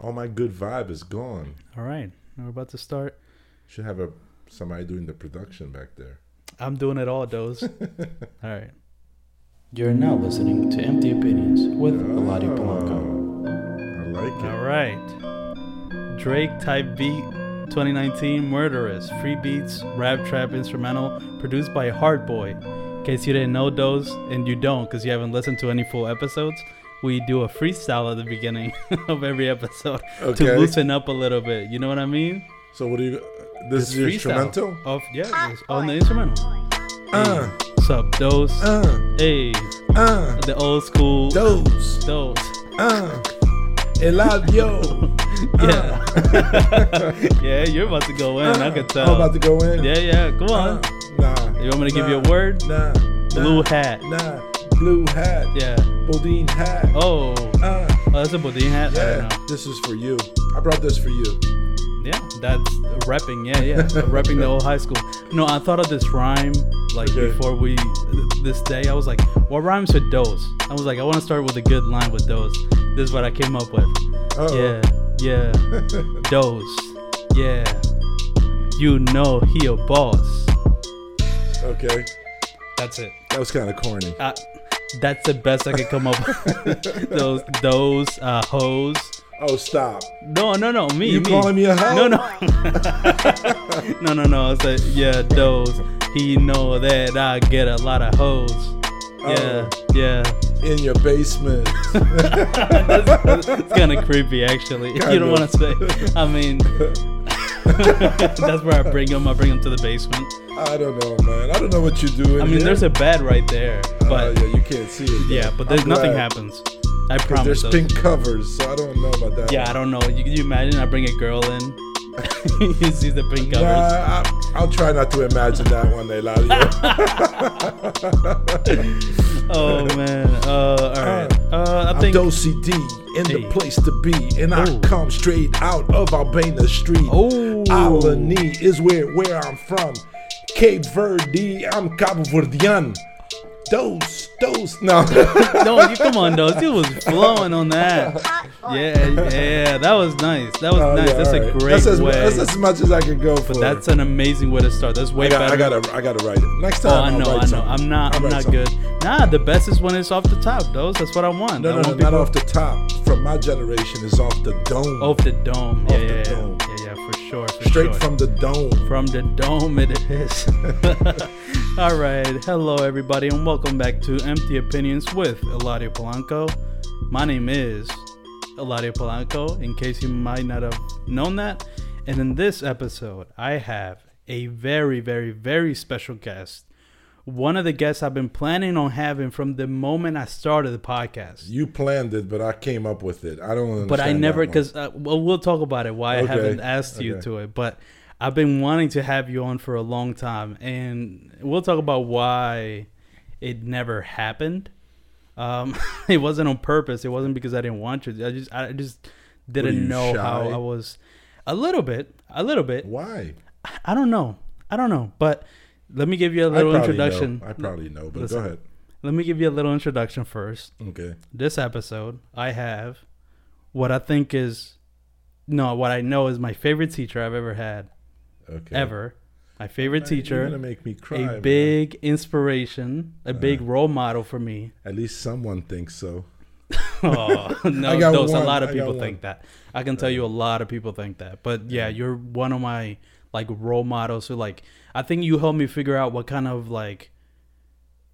all my good vibe is gone. All right, we're about to start. Should have a somebody doing the production back there. I'm doing it all, Dos. all right. You're now listening to Empty Opinions with Eladio oh, Polanco. I like it. All right. Drake type beat 2019 Murderous. Free beats, rap trap instrumental, produced by Hard Boy. In case you didn't know those, and you don't because you haven't listened to any full episodes, we do a freestyle at the beginning of every episode Okay. to loosen up a little bit. You know what I mean? So what do you? This It's is your instrumental. Of yeah, it's on the instrumental. Uh, Sup, Dos? uh, Hey, uh. the old school Dos. Dos. Uh. Eladio. Yeah. yeah, you're about to go in. I can tell. I'm about to go in. Yeah, yeah. Come on. Uh, nah. You want me to give you a word? Nah. Blue nah, hat. Nah. Blue hat. Yeah. Bodine hat. Oh. Uh, Oh, that's a Bodine hat? I yeah. don't know. This is for you. I brought this for you. Yeah, that's repping. Yeah, yeah. repping the old high school. No, I thought of this rhyme like Okay. before we, this day. I was like, what rhymes with Dos? I was like, I want to start with a good line with Dos. This is what I came up with. Oh. Yeah, yeah. Dos. Yeah. You know he a boss. Okay. That's it. That was kind of corny. Uh, that's the best I could come up with. those, those, uh, hoes. Oh, stop. No, no, no, me. You me. calling me a hoe? No, no. no, no, no. I said, yeah, those. He know that I get a lot of hoes. Yeah, Oh. yeah. In your basement. It's kind of creepy, actually. you don't want to say. I mean, that's where I bring him. I bring him to the basement. I don't know, man. I don't know what you're doing. I mean, here. there's a bed right there, Uh, but yeah, you can't see it. yeah, but there's nothing happens. I promise. There's those. pink covers, so I don't know about that. Yeah, I don't know. You, can you imagine? I bring a girl in. you see the pink Nah, covers. I, I'll try not to imagine that one, day, Eladio. Oh man. Uh, all right. Uh, I I'm think. Dosey in Hey. the place to be, and I Oh. come straight out of Albania Street. Oh. Alani is where where I'm from. Cape Verde, I'm Cabo Verdean. Dos, Dos. No. no, you come on, though. You was flowing on that. Yeah, yeah, that was nice. That was Oh, nice. yeah, That's a alright. great that's as, way. That's as much as I can go for. but that's an amazing way to start. That's way I got, better. I gotta, I gotta write it next Oh, time. I I'll know, write I know. something. I'm not, I'll I'm not something. good. Nah, the best is when it's off the top, those. That's what I want. No, I no, want no, not off the top. From my generation, is off the dome. off the dome. Yeah, the yeah, yeah. dome. For sure, for Straight sure. from the dome. From the dome it is. All right. Hello, everybody, and welcome back to Empty Opinions with Eladio Polanco. My name is Eladio Polanco, in case you might not have known that. And in this episode, I have a very, very, very special guest. One of the guests I've been planning on having from the moment I started the podcast. You planned it, but I came up with it. I don't understand. But I never, because uh, well, we'll talk about it. Why I haven't asked you okay. to it, but I've been wanting to have you on for a long time, and we'll talk about why it never happened. Um, it wasn't on purpose. It wasn't because I didn't want you. I just, I just didn't you, know how? I was. A little bit, a little bit. Why? I don't know. I don't know. But let me give you a little probably introduction. Know. I probably know, but Listen. go ahead. Let me give you a little introduction first. Okay. this episode, I have what I think is no, what I know is my favorite teacher I've ever had, Okay. ever. My favorite Man, You're teacher, gonna make me cry. a man. big inspiration, a uh-huh. big role model for me. At least someone thinks so. Oh, no, I those, a lot of people think that. I can tell you a lot of people think that. But yeah, you're one of my like role models who like I think you helped me figure out what kind of like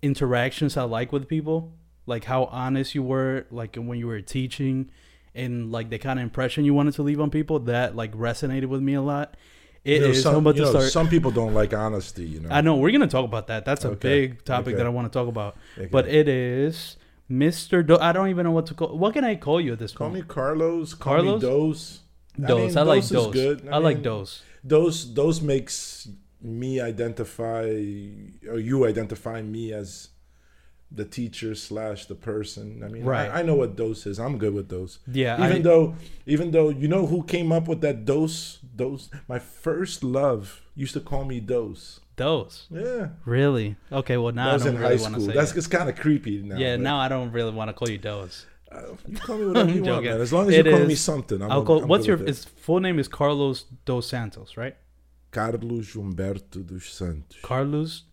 interactions I like with people, like how honest you were, like when you were teaching, and like the kind of impression you wanted to leave on people. That like resonated with me a lot. It You know, is some, so you know, some people don't like honesty. You know. I know we're gonna talk about that. That's a Okay, big topic okay. that I want to talk about. Okay. But it is Mr. Do- I don't even know what to call. What can I call you at this Call point? me Carlos. Call Carlos? me Dos. Dos. I, mean, like is Dos. good. I, like mean, Dos. Dos. Dos makes me identify, or you identify me as the teacher slash the person. I mean, Right. I, I know what Dos is. I'm good with those. Yeah, Even I- though, even though you know who came up with that Dos. Dos. My first love used to call me Dos. Dos. Yeah. Really? Okay. Well, now that was I don't in really high want to school. say. That's that. it's kind of creepy now. yeah. Now I don't really want to call you Dos. Uh, you call me whatever you want, man. As long as It you call me something. I'm I'll go. I'm What's your his full name is Carlos dos Santos, right? Carlos Humberto dos Santos. Carlos.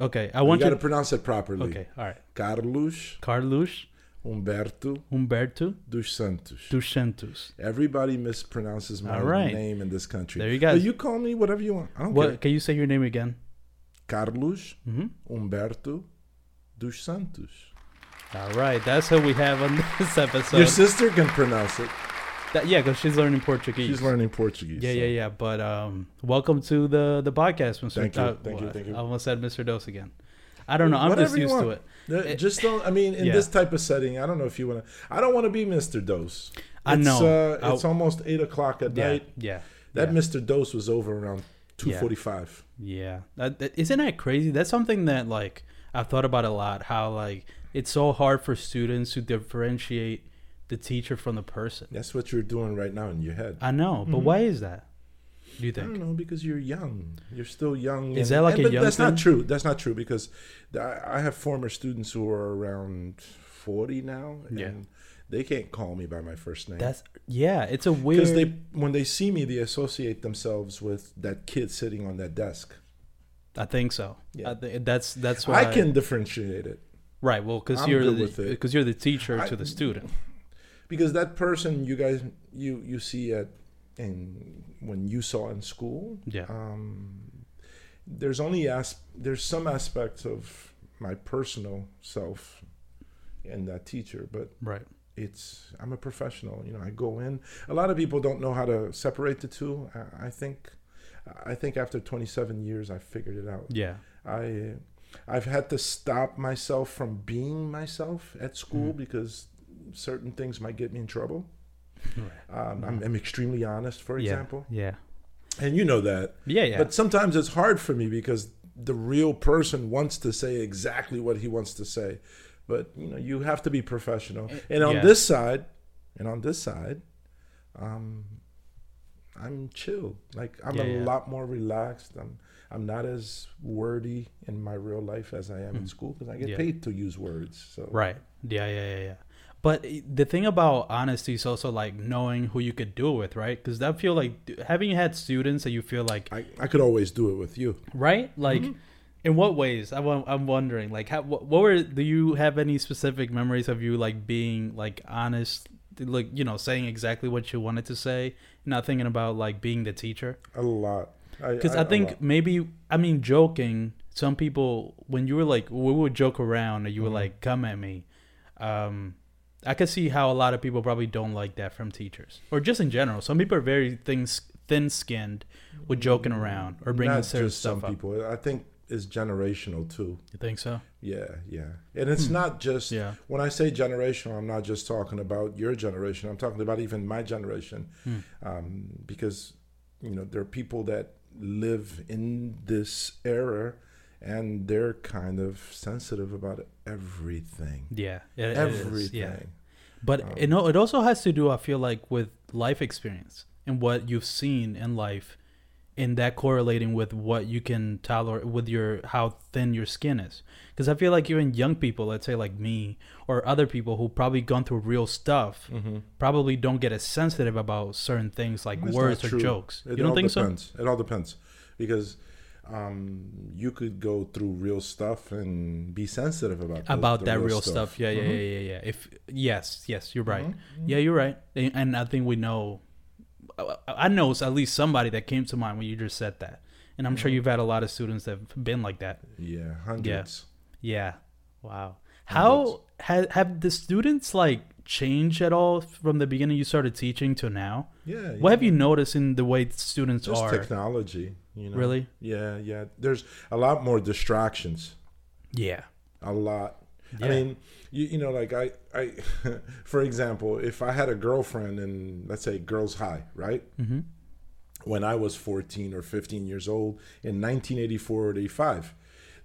Okay, I want got you. to pronounce it properly. okay, all right. Carlos Carlos Humberto Humberto dos Santos. dos Santos. Everybody mispronounces my right. name in this country. There you go. But you call me whatever you want. I don't What? care. Can you say your name again? Carlos hmm Humberto dos Santos. All right, that's what we have on this episode. Your sister can pronounce it. That- yeah, because she's learning Portuguese. She's learning Portuguese. Yeah, so. yeah, yeah. But um, welcome to the the podcast, Mr. Thank you, uh, thank you, thank you. I almost said Mr. Dos again. I don't know. I'm Whatever just used to it. Uh, Just don't. I mean, in Yeah. this type of setting, I don't know if you want to. I don't want to be Mr. Dos. I It's, know. Uh, it's I- almost eight o'clock at Yeah, night. yeah. That yeah. Mr. Dos was over around two forty-five. Yeah. forty-five. Yeah, that, that, isn't that crazy? That's something that like I've thought about a lot. How like it's so hard for students to differentiate the teacher from the person. That's what you're doing right now in your head. I know, but Mhm. why is that? Do you think? I don't know because you're young. You're still young. Is and- that like and- a but young That's not true. That's not true because I I have former students who are around forty now, and Yeah. they can't call me by my first name. That's yeah. It's a weird. because they when they see me, they associate themselves with that kid sitting on that desk. I think so. Yeah. I thi- that's that's why I can differentiate it right. Well, because you're the, because you're the teacher I- to the student. Because that person you guys you you see at in when you saw in school Yeah. um there's only as there's some aspects of my personal self and that teacher but Right. it's i'm a professional you know i go in a lot of people don't know how to separate the two i, I think i think after 27 years i figured it out Yeah. I I've had to stop myself from being myself at school Mhm. because certain things might get me in trouble. Right. Um, I'm, I'm extremely honest, for example, Yeah. and you know that. Yeah. Yeah. But sometimes it's hard for me because the real person wants to say exactly what he wants to say, but you know you have to be professional. Eh, And on yeah. this side, and on this side, um, I'm chill. Like I'm Yeah, a yeah. lot more relaxed. I'm I'm not as wordy in my real life as I am in Mm. school because I get Yeah. paid to use words. So Right. Yeah, yeah, yeah, yeah. But the thing about honesty is also like knowing who you could do it with, right? Because I feel like having had students that you feel like, I, I could always do it with you. right? Like, Mhm. in what ways? I, wa- I'm wondering, like, how, what, what were, do you have any specific memories of you like being like honest, like, you know, saying exactly what you wanted to say, not thinking about like being the teacher? A lot. Because I think maybe I mean joking. Some people when you were like we would joke around and you were Mhm. like come at me. Um, I could see how a lot of people probably don't like that from teachers or just in general. Some people are very thin thin skinned with joking around or bringing Not certain just some up. people. I think it's generational too. You think so? Yeah, yeah. And it's Hmm. not just Yeah. when I say generational, I'm not just talking about your generation. I'm talking about even my generation, Hmm. um, because you know there are people that live in this era, and they're kind of sensitive about everything. Yeah. It, it is, everything. Yeah. But Um, it, no, it also has to do, I feel like, with life experience and what you've seen in life, and that correlating with what you can tolerate with your how thin your skin is. Because I feel like even young people, let's say like me or other people who probably gone through real stuff, Mm-hmm. probably don't get as sensitive about certain things like That's words or jokes. It you don't all think depends. It all depends, because um, you could go through real stuff and be sensitive about the- about the that real stuff? Yeah, yeah, Mhm. yeah, yeah, yeah. If yes, yes, you're right. Mhm. Yeah, you're right. And I think we know. I- I know it's at least somebody that came to mind when you just said that, and I'm sure Mhm. you've had a lot of students that have been like that. Yeah, hundreds. Yeah. Wow. How have have the students like changed at all from the beginning you started teaching to now? Yeah. What have you noticed in the way students Just are? technology. You know. Really? Yeah, yeah. There's a lot more distractions. Yeah. A lot. Yeah. I mean, you, you know, like I, I, for example, if I had a girlfriend in, let's say, girls' high, right? hmm When I was 14 or 15 years old in 1984 or 85,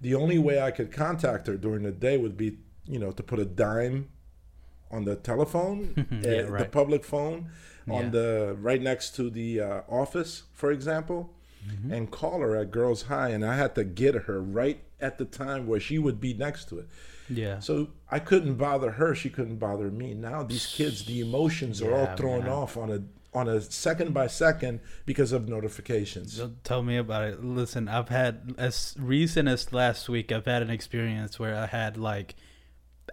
the only way I could contact her during the day would be, you know, to put a dime on the telephone, Yeah, uh, the public phone, Yeah. on the right next to the uh, office, for example, Mm-hmm. and call her at Girls High, and I had to get her right at the time where she would be next to it. Yeah. So I couldn't bother her. She couldn't bother me. Now these kids, the emotions are all thrown man. off on a on a second by second because of notifications. Don't tell me about it. Listen, I've had as recent as last week. I've had an experience where I had like,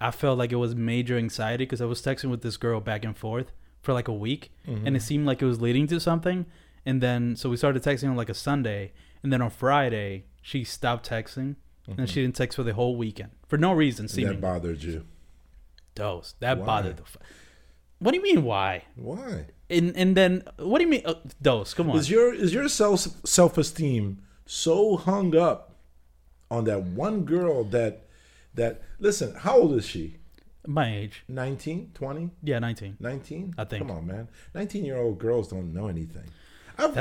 I felt like it was major anxiety because I was texting with this girl back and forth for like a week, and it seemed like it was leading to something. And then so we started texting on like a Sunday, and then on Friday she stopped texting, and she didn't text for the whole weekend for no reason. that bothered you. Dos that Why? bothered the. F- what do you mean? Why? Why? And and then what do you mean? Uh, Dos, come on. Is your is your self self esteem so hung up on that one girl that that listen? How old is she? My age, 19, 20, yeah, nineteen. 19? I think. Come on, man. 19 year old girls don't know anything.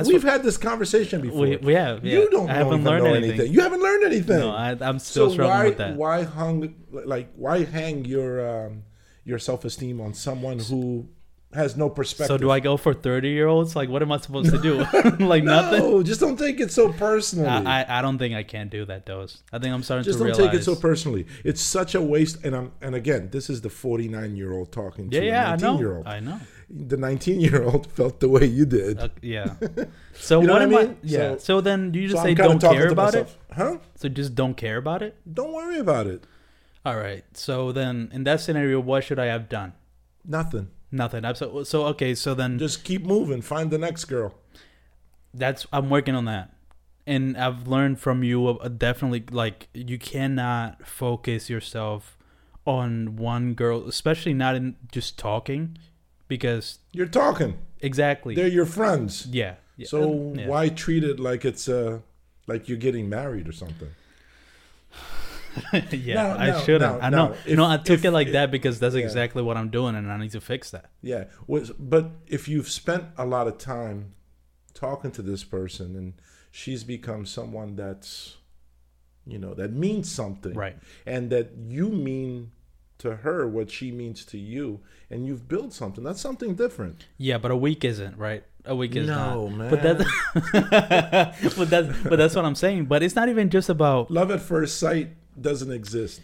We've had this conversation before. We, we have. Yeah. You don't I know, haven't learned anything. anything. You haven't learned anything. No, I, I'm still so struggling why with that. why hung like why hang your um, your self esteem on someone who has no perspective? So do I go for 30 year olds? Like, what am I supposed to do? like nothing. No, just don't take it so personally. I, I I don't think I can do that, Dos. I think I'm starting just to don't take it so personally. It's such a waste. And I'm and again, this is the 49 year old talking to yeah, I 19 year know. old. I know. The 19 year old felt the way you did. Uh, yeah. So You know what, what I am mean? I? Yeah. So- So, then you just So say don't care about it. Huh? So just don't care about it. Don't worry about it. All right. So then in that scenario, what should I have done? Nothing. Nothing. So, so okay. So then Just keep moving. Find the next girl. that's I'm working on that, and I've learned from you uh, definitely like you cannot focus yourself on one girl, especially not in just talking, because You're talking. exactly. They're your friends. yeah. yeah. So Yeah. why treat it like it's uh like you're getting married or something? yeah, No, I no, shouldn't. no, I know. no. If- no, I took if- it like if- that because that's yeah. exactly what I'm doing, and I need to fix that. Yeah. But if you've spent a lot of time talking to this person and she's become someone that's you know that means something Right. and that you mean to her what she means to you and you've built something that's something different Yeah, but a week isn't right. A week is No, not. But that, but that's but that's what I'm saying. But it's not even just about. love at first sight doesn't exist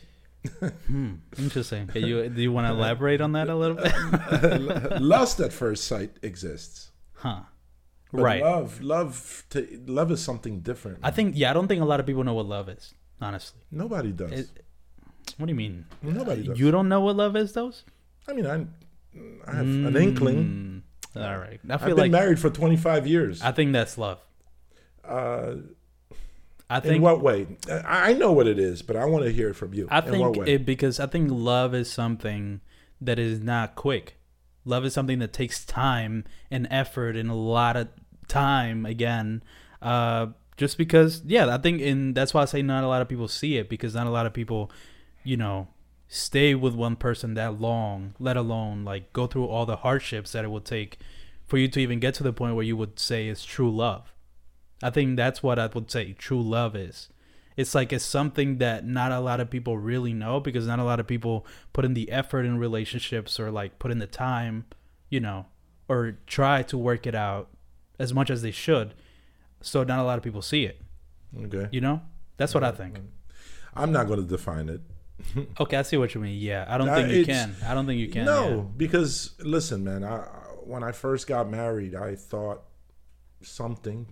Hmm, interesting. Okay, you do you want to elaborate on that a little bit? lust at first sight exists huh. but right. love love to, love is something different I think yeah. I don't think a lot of people know what love is. Honestly, nobody does It- what do you mean? nobody does You don't know what love is, those? i mean i, I have an inkling Mm, All right. I I've been like married for 25 years. I think that's love. Uh, I in think what way? I know what it is, but I want to hear it from you. I in what think way? it because I think love is something that is not quick. Love is something that takes time and effort and a lot of time again. Uh, just because, yeah, I think, and that's why I say not a lot of people see it because not a lot of people, you know, stay with one person that long, let alone like go through all the hardships that it would take for you to even get to the point where you would say it's true love. I think that's what I would say true love is. It's like it's something that not a lot of people really know because not a lot of people put in the effort in relationships or like put in the time, you know, or try to work it out as much as they should. So not a lot of people see it, okay. you know? That's what I think. I'm not going to define it. Okay, I see what you mean. Yeah, I don't Uh, think you can. I don't think you can. no, because listen, man. I, when I first got married, I thought something.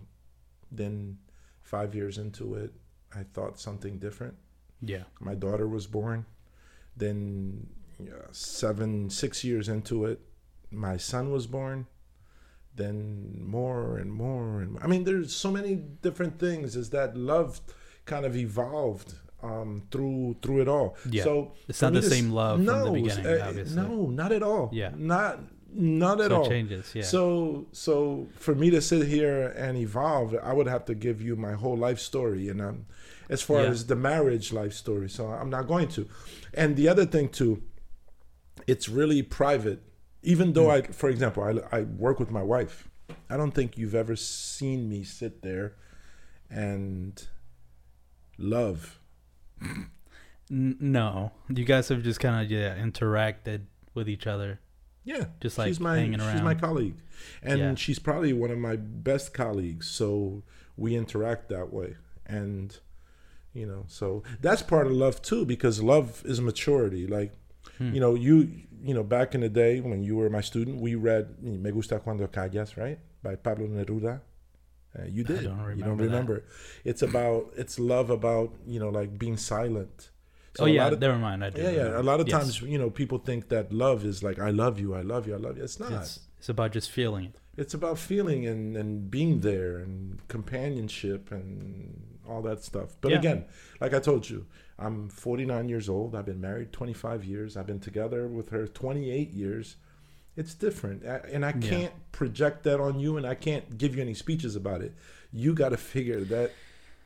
Then, five years into it, I thought something different. Yeah. My daughter was born. Then, yeah, seven, six years into it, my son was born. Then more and more and I mean, there's so many different things. Is that love kind of evolved um, through through it all? Yeah. So It's not the same love from the no, beginning, uh, obviously. No, not at all. Yeah. not not at So all. changes. Yeah. So so for me to sit here and evolve, I would have to give you my whole life story, and um, as far Yeah. as the marriage life story, so I'm not going to. And the other thing too, it's really private. Even though I, for example, I, I work with my wife. I don't think you've ever seen me sit there and love. N- no, you guys have just kind of yeah interacted with each other. Yeah, Just, like, she's my hanging around. she's my colleague, and Yeah. she's probably one of my best colleagues. So we interact that way, and You know, so that's part of love too, because love is maturity. Like, Hmm. you know, you you know, back in the day when you were my student, we read "Me Gusta Cuando Callas," right, by Pablo Neruda. Uh, you did. don't you don't remember that. It's about it's love about you know like being silent. So oh yeah, of- never mind. I did. yeah, yeah. A lot of Yes. times, you know, people think that love is like I love you, I love you, I love you. It's not. it's it's about just feeling it. It's about feeling and, and being there and companionship and all that stuff. But Yeah. again, like I told you, I'm 49 years old. I've been married 25 years. I've been together with her 28 years. It's different. And I can't project that on you and I can't give you any speeches about it. You got to figure that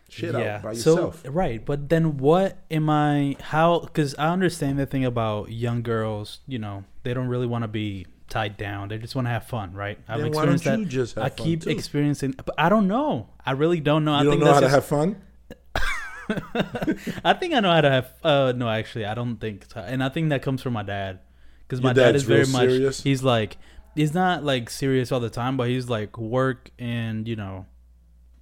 shit out by yourself. So right, but then what am I? How? Because I understand the thing about young girls. You know, they don't really want to be tied down. They just want to have fun, right? I've then why don't experienced that. just have I keep too? experiencing, but I don't know. I really don't know. I don't think know how that's to have fun? I think I know how to have. Uh, no, actually, I don't think. And I think that comes from my dad, because my dad is very much. serious? He's like, he's not like serious all the time, but he's like work and you know,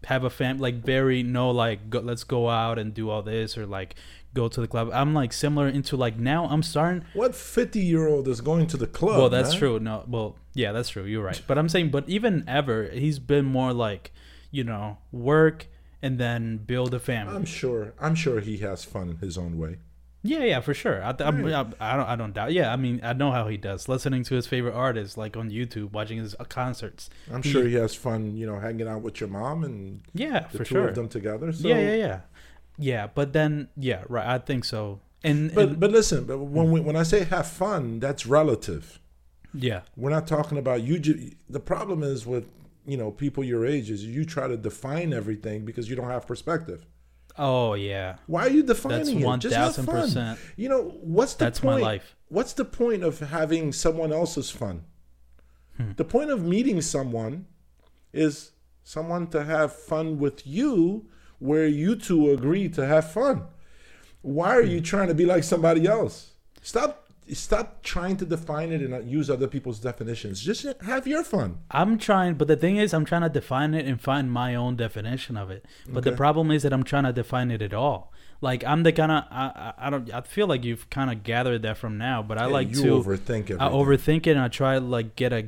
have a fam like very no like go, let's go out and do all this or like go to the club. I'm like similar into like now I'm starting. What 50 year old is going to the club? well, that's man? true. No, well, yeah, that's true. You're right. But I'm saying, but even ever, he's been more like, you know, work and then build a family. I'm sure. I'm sure he has fun in his own way. Yeah, yeah, for sure. I, Right. I, I don't, I don't doubt. Yeah, I mean, I know how he does. Listening to his favorite artists, like on YouTube, watching his uh, concerts. I'm He- sure he has fun, you know, hanging out with your mom and Yeah, the for two sure. of them together. So, yeah, yeah, yeah, yeah. But then, yeah, right. I think so. And, But and- but listen, but when we, when I say have fun, that's relative. yeah, We're not talking about you. The problem is with you know people your age is you try to define everything because you don't have perspective. Oh yeah, Why are you defining that's it? one Just have fun. percent. You know what's the That's point? my life. What's the point of having someone else's fun? Hmm. The point of meeting someone is someone to have fun with you where you two agree to have fun. Why are you Hmm. trying to be like somebody else? Stop stop trying to define it and use other people's definitions. Just have your fun. I'm trying, but the thing is, I'm trying to define it and find my own definition of it. But the problem is that I'm trying to define it at all. Like I'm the kind of I, I I don't I feel like you've kind of gathered that from now, but I Yeah, like you to overthink everything. I overthink it and I try to like get a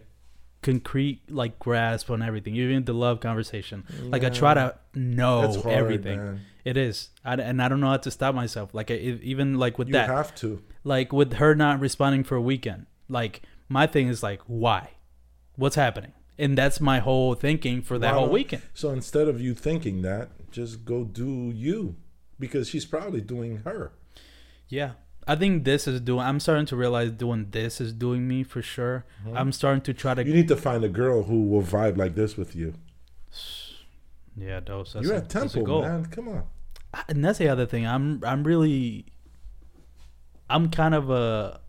concrete like grasp on everything, even the love conversation. Like I try to know hard, everything. man. It is, I, and I don't know how to stop myself. Like I, even like with You that, have to. Like with her not responding for a weekend. Like my thing is like, why? What's happening? And that's my whole thinking for that Why whole weekend. So instead of you thinking that, just go do you, because she's probably doing her. Yeah. I think this is doing. I'm starting to realize doing this is doing me for sure. I'm starting to try to. Mm-hmm. You need to find a girl who will vibe like this with you. yeah, Dos. That's You're a, at Temple, man. Come on. and that's the other thing. I'm I'm really I'm kind of a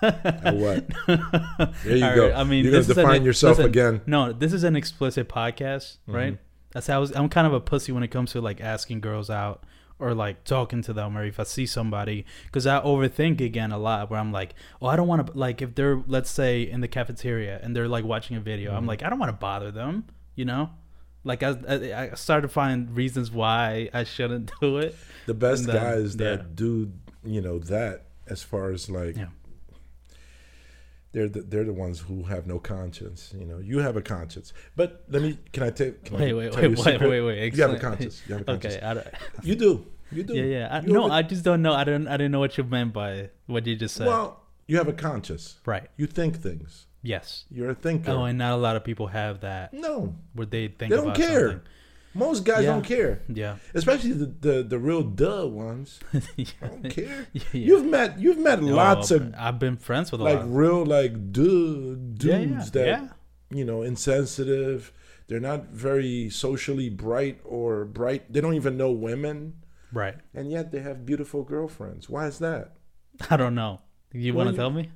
what? There you All go. right, I mean, you're gonna is an- define yourself listen, again. No, this is an explicit podcast, mm-hmm. right? That's how I was, I'm kind of a pussy when it comes to like asking girls out or like talking to them or if I see somebody because I overthink again a lot where I'm like, oh, I don't want to like if they're let's say in the cafeteria and they're like watching a video, I'm mm-hmm. like, I don't want to bother them, you know. Like I, I, I started to find reasons why I shouldn't do it. The best then- guys that yeah. do, you know, that as far as like, Yeah. they're the, they're the ones who have no conscience. You know, you have a conscience. But let me. Can I take? Can Wait, I wait, tell wait, wait, secret? wait, wait. You have a conscience. You have a conscience. Okay, don't, You do. You do. yeah, yeah. I, no, a- I just don't know. I don't. I didn't know what you meant by what you just said. Well, you have a conscience. right. You think things. Yes. You're a thinker. Oh, and not a lot of people have that no, where they think they don't care. something. Most guys Yeah. don't care, Yeah. especially the the, the real duh ones. yeah. Don't care. Yeah. You've met you've met oh, lots Oh, of I've been friends with a like lot. real like duh, dudes that you know insensitive. They're not very socially bright or bright. They don't even know women, Right. and yet they have beautiful girlfriends. Why is that? I don't know. You Well, want to tell me?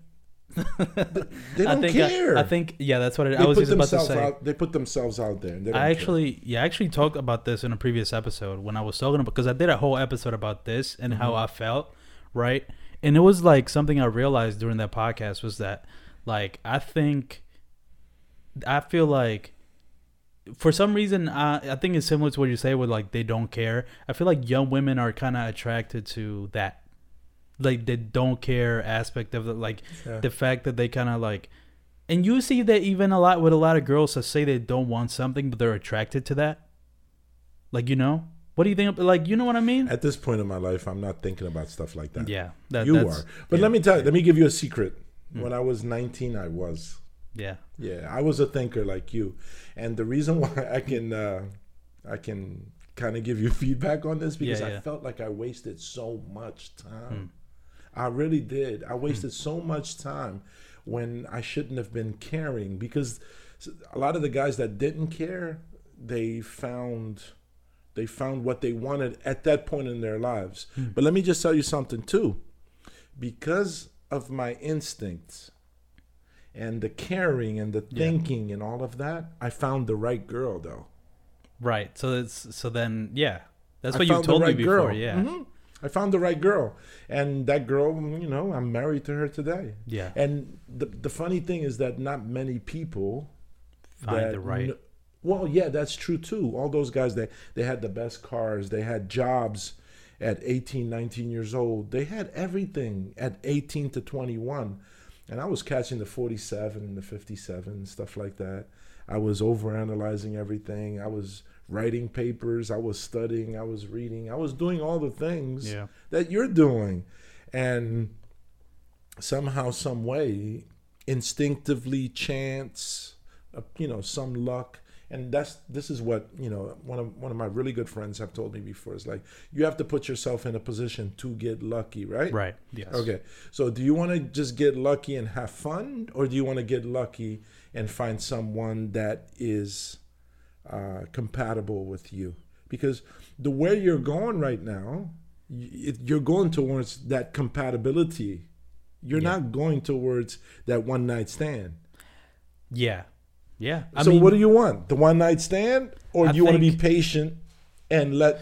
They I don't think care. I, I think yeah, that's what it, I was just about to say. out. They put themselves out there. And they don't I care. actually, yeah, I actually talked about this in a previous episode when I was talking about because I did a whole episode about this and how Mm-hmm. I felt, right? And it was like something I realized during that podcast was that, like, I think, I feel like for some reason, uh, I think it's similar to what you say with like they don't care. I feel like young women are kind of attracted to that, like they don't care aspect of the like Yeah. the fact that they kind of like, and you see that even a lot with a lot of girls that say they don't want something but they're attracted to that. Like you know, what do you think? Like you know what I mean? At this point in my life, I'm not thinking about stuff like that. Yeah, that, you are. But yeah, let me tell you, let me give you a secret. Mm. When I was 19, I was. Yeah, Yeah, I was a thinker like you, and the reason why I can uh, I can kind of give you feedback on this because Yeah, I felt like I wasted so much time. Hmm. I really did. I wasted so much time when I shouldn't have been caring because a lot of the guys that didn't care, they found they found what they wanted at that point in their lives. Hmm. But let me just tell you something too. Because of my instincts and the caring and the Yeah. thinking and all of that, I found the right girl though. right. So it's so then yeah, that's what you told me before. girl. Yeah, Mhm. I found the right girl, and that girl, you know, I'm married to her today. yeah. And the the funny thing is that not many people Find the right. kn- well, yeah, that's true too. All those guys, they they had the best cars, they had jobs at 18, 19 years old. They had everything at 18 to 21. And I was catching the 47 and the 57 and stuff like that. I was overanalyzing everything. I was writing papers, I was studying, I was reading, I was doing all the things Yeah. that you're doing. And somehow, some way, instinctively, chance, uh, you know, some luck. And that's this is what you know. One of one of my really good friends have told me before. Is like you have to put yourself in a position to get lucky, right? Right. Yes. Okay. So do you want to just get lucky and have fun, or do you want to get lucky and find someone that is uh, compatible with you? Because the way you're going right now, you're going towards that compatibility. You're Yeah. not going towards that one night stand. Yeah. Yeah. I so mean, what do you want? The one night stand, or I do you want to be patient and let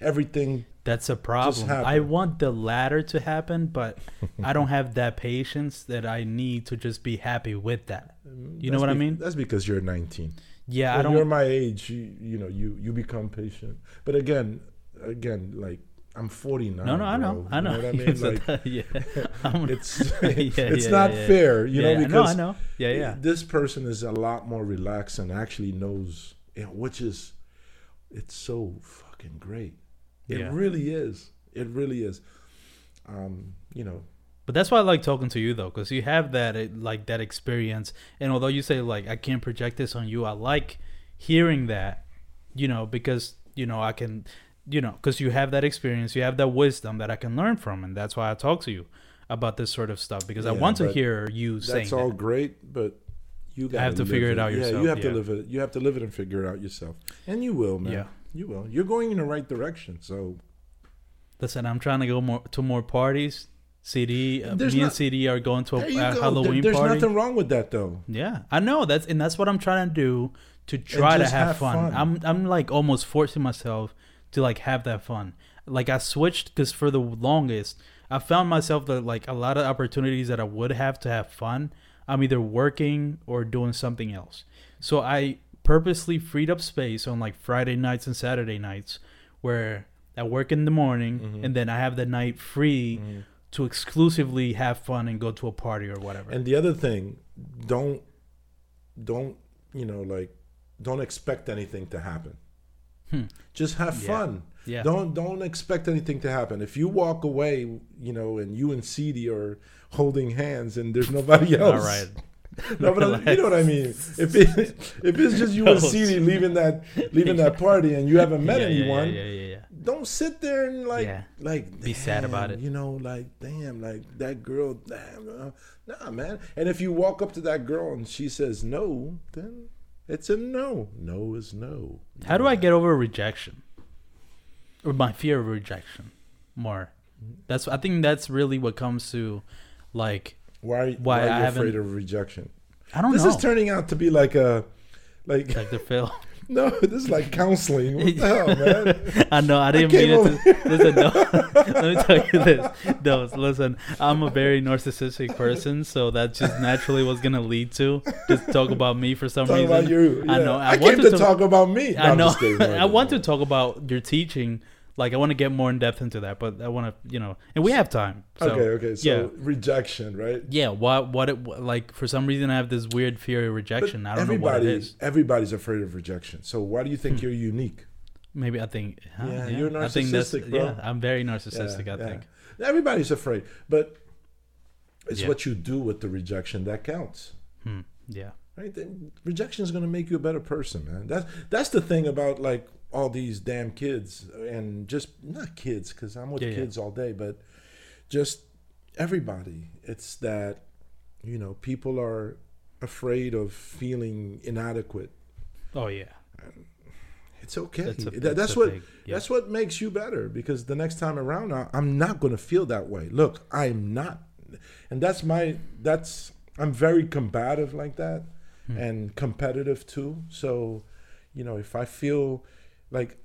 everything? That's a problem. I want the latter to happen, but I don't have that patience that I need to just be happy with that. You know That's what I mean? That's because you're 19. Yeah, I when don't. you're my age, you, you know, you you become patient. But again, again, like I'm 49. no, no, I know, bro. I know. You know what I mean? Like, yeah, it's Yeah, it's yeah, not yeah, fair, you know, because no, I know. Yeah, yeah. this person is a lot more relaxed and actually knows, you know, which is, it's so fucking great. It really is. It really is. Um, you know, But that's why I like talking to you though, because you have that eh, like that experience. And although you say like I can't project this on you, I like hearing that, you know, because you know I can, you know, because you have that experience, you have that wisdom that I can learn from, and that's why I talk to you about this sort of stuff because I want to hear you saying that's all that. great, but you got have to figure it out yourself. Yeah, you have yeah. to live it. You have to live it and figure it out yourself, and you will, man. Yeah. You will. You're going in the right direction. So Listen, I'm trying to go more to more parties. CD, uh, There's me and not- CD are going to a, a go. There- Halloween there's party. nothing wrong with that, though. Yeah, I know that's and that's what I'm trying to do to try to have, have fun. fun. I'm I'm like almost forcing myself to like have that fun. Like I switched because for the longest I found myself that like a lot of opportunities that I would have to have fun, I'm either working or doing something else. So I purposely freed up space on like Friday nights and Saturday nights where I work in the morning Mhm. and then I have the night free to exclusively have fun and go to a party or whatever. And the other thing, don't, don't you know, like, don't expect anything to happen. Hmm. Just have Yeah. fun. yeah. Don't don't expect anything to happen. If you walk away, you know, and you and CD are holding hands, and there's nobody else. All right. No, but you know what I mean. If it, if it's just you and CD leaving that leaving that party, and you haven't met yeah, anyone, Yeah, yeah, yeah, don't sit there and like Yeah. like Be sad about it. You know, like damn, like that girl. Damn, uh, nah, man. And if you walk up to that girl and she says no, then it's a no. No is no. yeah. How do I get over rejection? Or my fear of rejection more. That's I think that's really what comes to like Why? Why Why, are I you afraid of rejection? I don't This know. is turning out to be like a like Dr. Phil. No, this is like counseling. What the hell, man? I know I didn't came mean it to listen. No, let me tell you this. No, listen. I'm a very narcissistic person, so that just naturally was gonna lead to just talk about me for some Talk reason. about you. I know. I, I came to, to- talk about me. No, I know. kidding. I want to talk about your teaching. Like I want to get more in depth into that, but I want to, you know, and we have time. So, okay, okay. So yeah. rejection, right? Yeah, what what it like for some reason I have this weird fear of rejection. I don't know what it is. everybody's afraid of rejection. So why do you think you're unique? Maybe I think huh, Yeah, you're I think that's narcissistic, bro. yeah, I'm very narcissistic, Yeah, I yeah. think. Everybody's afraid, but it's Yeah. what you do with the rejection that counts. Hmm. Yeah. Right? Rejection is going to make you a better person, man. That's that's the thing about like all these damn kids and just not kids because I'm with Yeah, yeah. kids all day, but just everybody. It's that you know people are afraid of feeling inadequate. Oh yeah. It's okay. That's a- that's that's what big- yeah. that's what makes you better because the next time around I- I'm not going to feel that way. Look, I'm not. And that's my that's I'm very combative like that Hmm. and competitive too. So, you know, if I feel like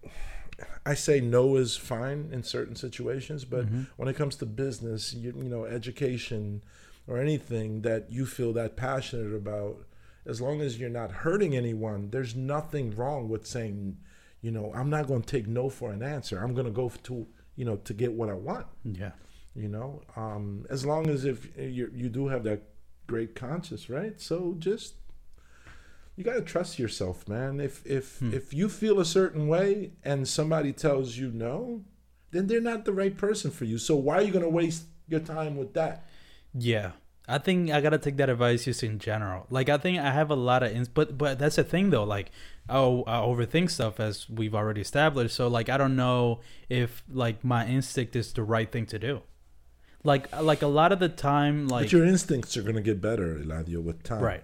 I say no is fine in certain situations, but Mm-hmm. when it comes to business, you, you know, education or anything that you feel that passionate about, as long as you're not hurting anyone, there's nothing wrong with saying, you know, I'm not going to take no for an answer. I'm going to go to, you know, to get what I want. Yeah. You know, um, as long as if you you do have that great conscience, right? So just you got to trust yourself, man. If if Hmm. if you feel a certain way and somebody tells you no, then they're not the right person for you. So why are you going to waste your time with that? Yeah. I think I gotta take that advice just in general. Like I think I have a lot of ins, but but that's the thing though. Like I, I overthink stuff as we've already established. So like I don't know if like my instinct is the right thing to do. Like like a lot of the time, like but your instincts are going to get better, Eladio, with time. Right.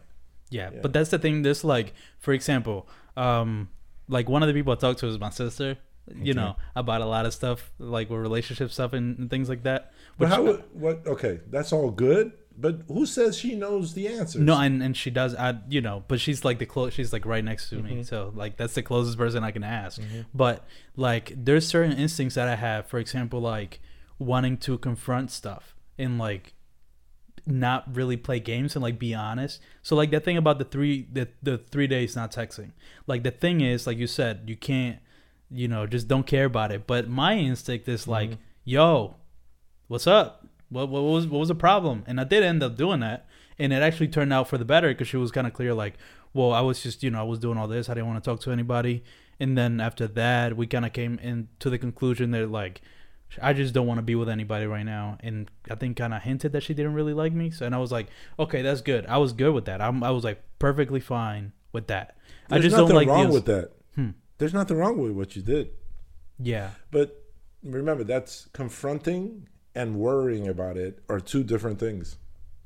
Yeah, Yeah. but that's the thing. This like, for example, um, like one of the people I talked to is my sister. You Okay. know about a lot of stuff like with relationship stuff and, and things like that. But how? would- What? Okay, that's all good. But who says she knows the answers? No, and, and she does. I you know, but she's like the close. She's like right next to Mm-hmm. me, so like that's the closest person I can ask. But like, there's certain instincts that I have. For example, like wanting to confront stuff and like not really play games and like be honest. So like that thing about the three the the three days not texting. Like the thing is, like you said, you can't, you know, just don't care about it. But my instinct is mm-hmm. like, yo, what's up? What, what was what was the problem? And I did end up doing that, and it actually turned out for the better because she was kind of clear, like, well, I was just you know I was doing all this, I didn't want to talk to anybody, and then after that, we kind of came into the conclusion that like. I just don't want to be with anybody right now, and I think kind of hinted that she didn't really like me. So, and I was like, okay, that's good. I was good with that. I'm, I was like perfectly fine with that. I There's just nothing don't like wrong with that. Hmm. There's nothing wrong with what you did. Yeah, But remember, that's confronting and worrying about it are two different things.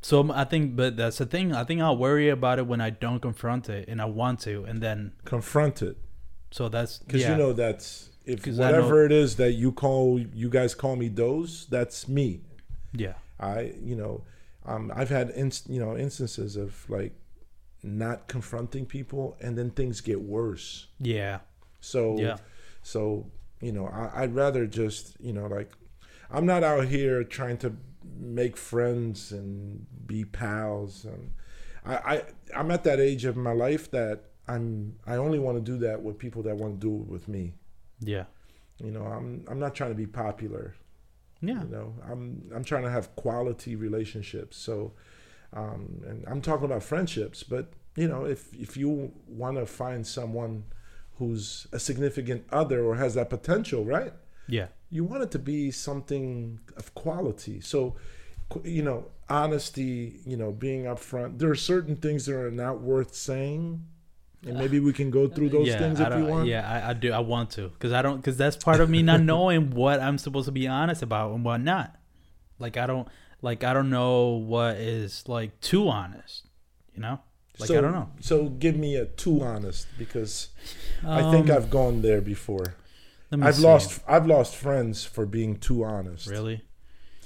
So I think, but that's the thing. I think I'll worry about it when I don't confront it, and I want to, and then Confront it so that's because yeah, you know that's if whatever it is that you call you guys call me those. That's me. yeah, I you know um, I've had inst- you know instances of like not confronting people and then things get worse. yeah, So Yeah. so you know I, I'd rather just you know like I'm not out here trying to make friends and be pals and I, I I'm at that age of my life that I'm I only want to do that with people that want to do it with me. Yeah, You know I'm I'm not trying to be popular. yeah, You know I'm I'm trying to have quality relationships. So um, and I'm talking about friendships, but you know if if you want to find someone who's a significant other or has that potential, right? yeah, You want it to be something of quality. So, you know, honesty, you know, being upfront. There are certain things that are not worth saying, and maybe we can go through those yeah. things if you want. Yeah, I, I do. I want to because I don't because that's part of me not knowing what I'm supposed to be honest about and what not. Like I don't like I don't know what is like too honest. You know, like so, I don't know. So give me a too honest because I think Um, I've gone there before. I've see. lost I've lost friends for being too honest. really.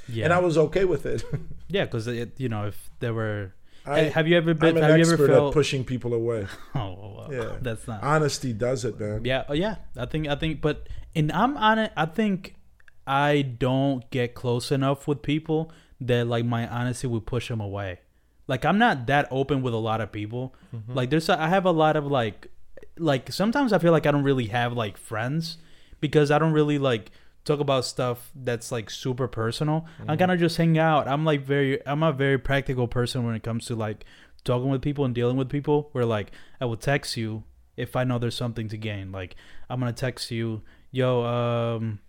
Yeah, And I was okay with it. Yeah, because it. you know, if there were, I, have you ever been? I'm an Have you ever expert felt? at pushing people away. oh, well, Yeah. that's not. Honesty does it, man. Yeah, oh, yeah. I think I think but and I'm on it I think I don't get close enough with people that like my honesty would push them away. Like I'm not that open with a lot of people. Mm-hmm. Like there's a, I have a lot of like like sometimes I feel like I don't really have like friends because I don't really like talk about stuff that's like super personal. I kind of just hang out. I'm like very I'm a very practical person when it comes to like talking with people and dealing with people where like I will text you if I know there's something to gain. Like I'm gonna text you, yo, um,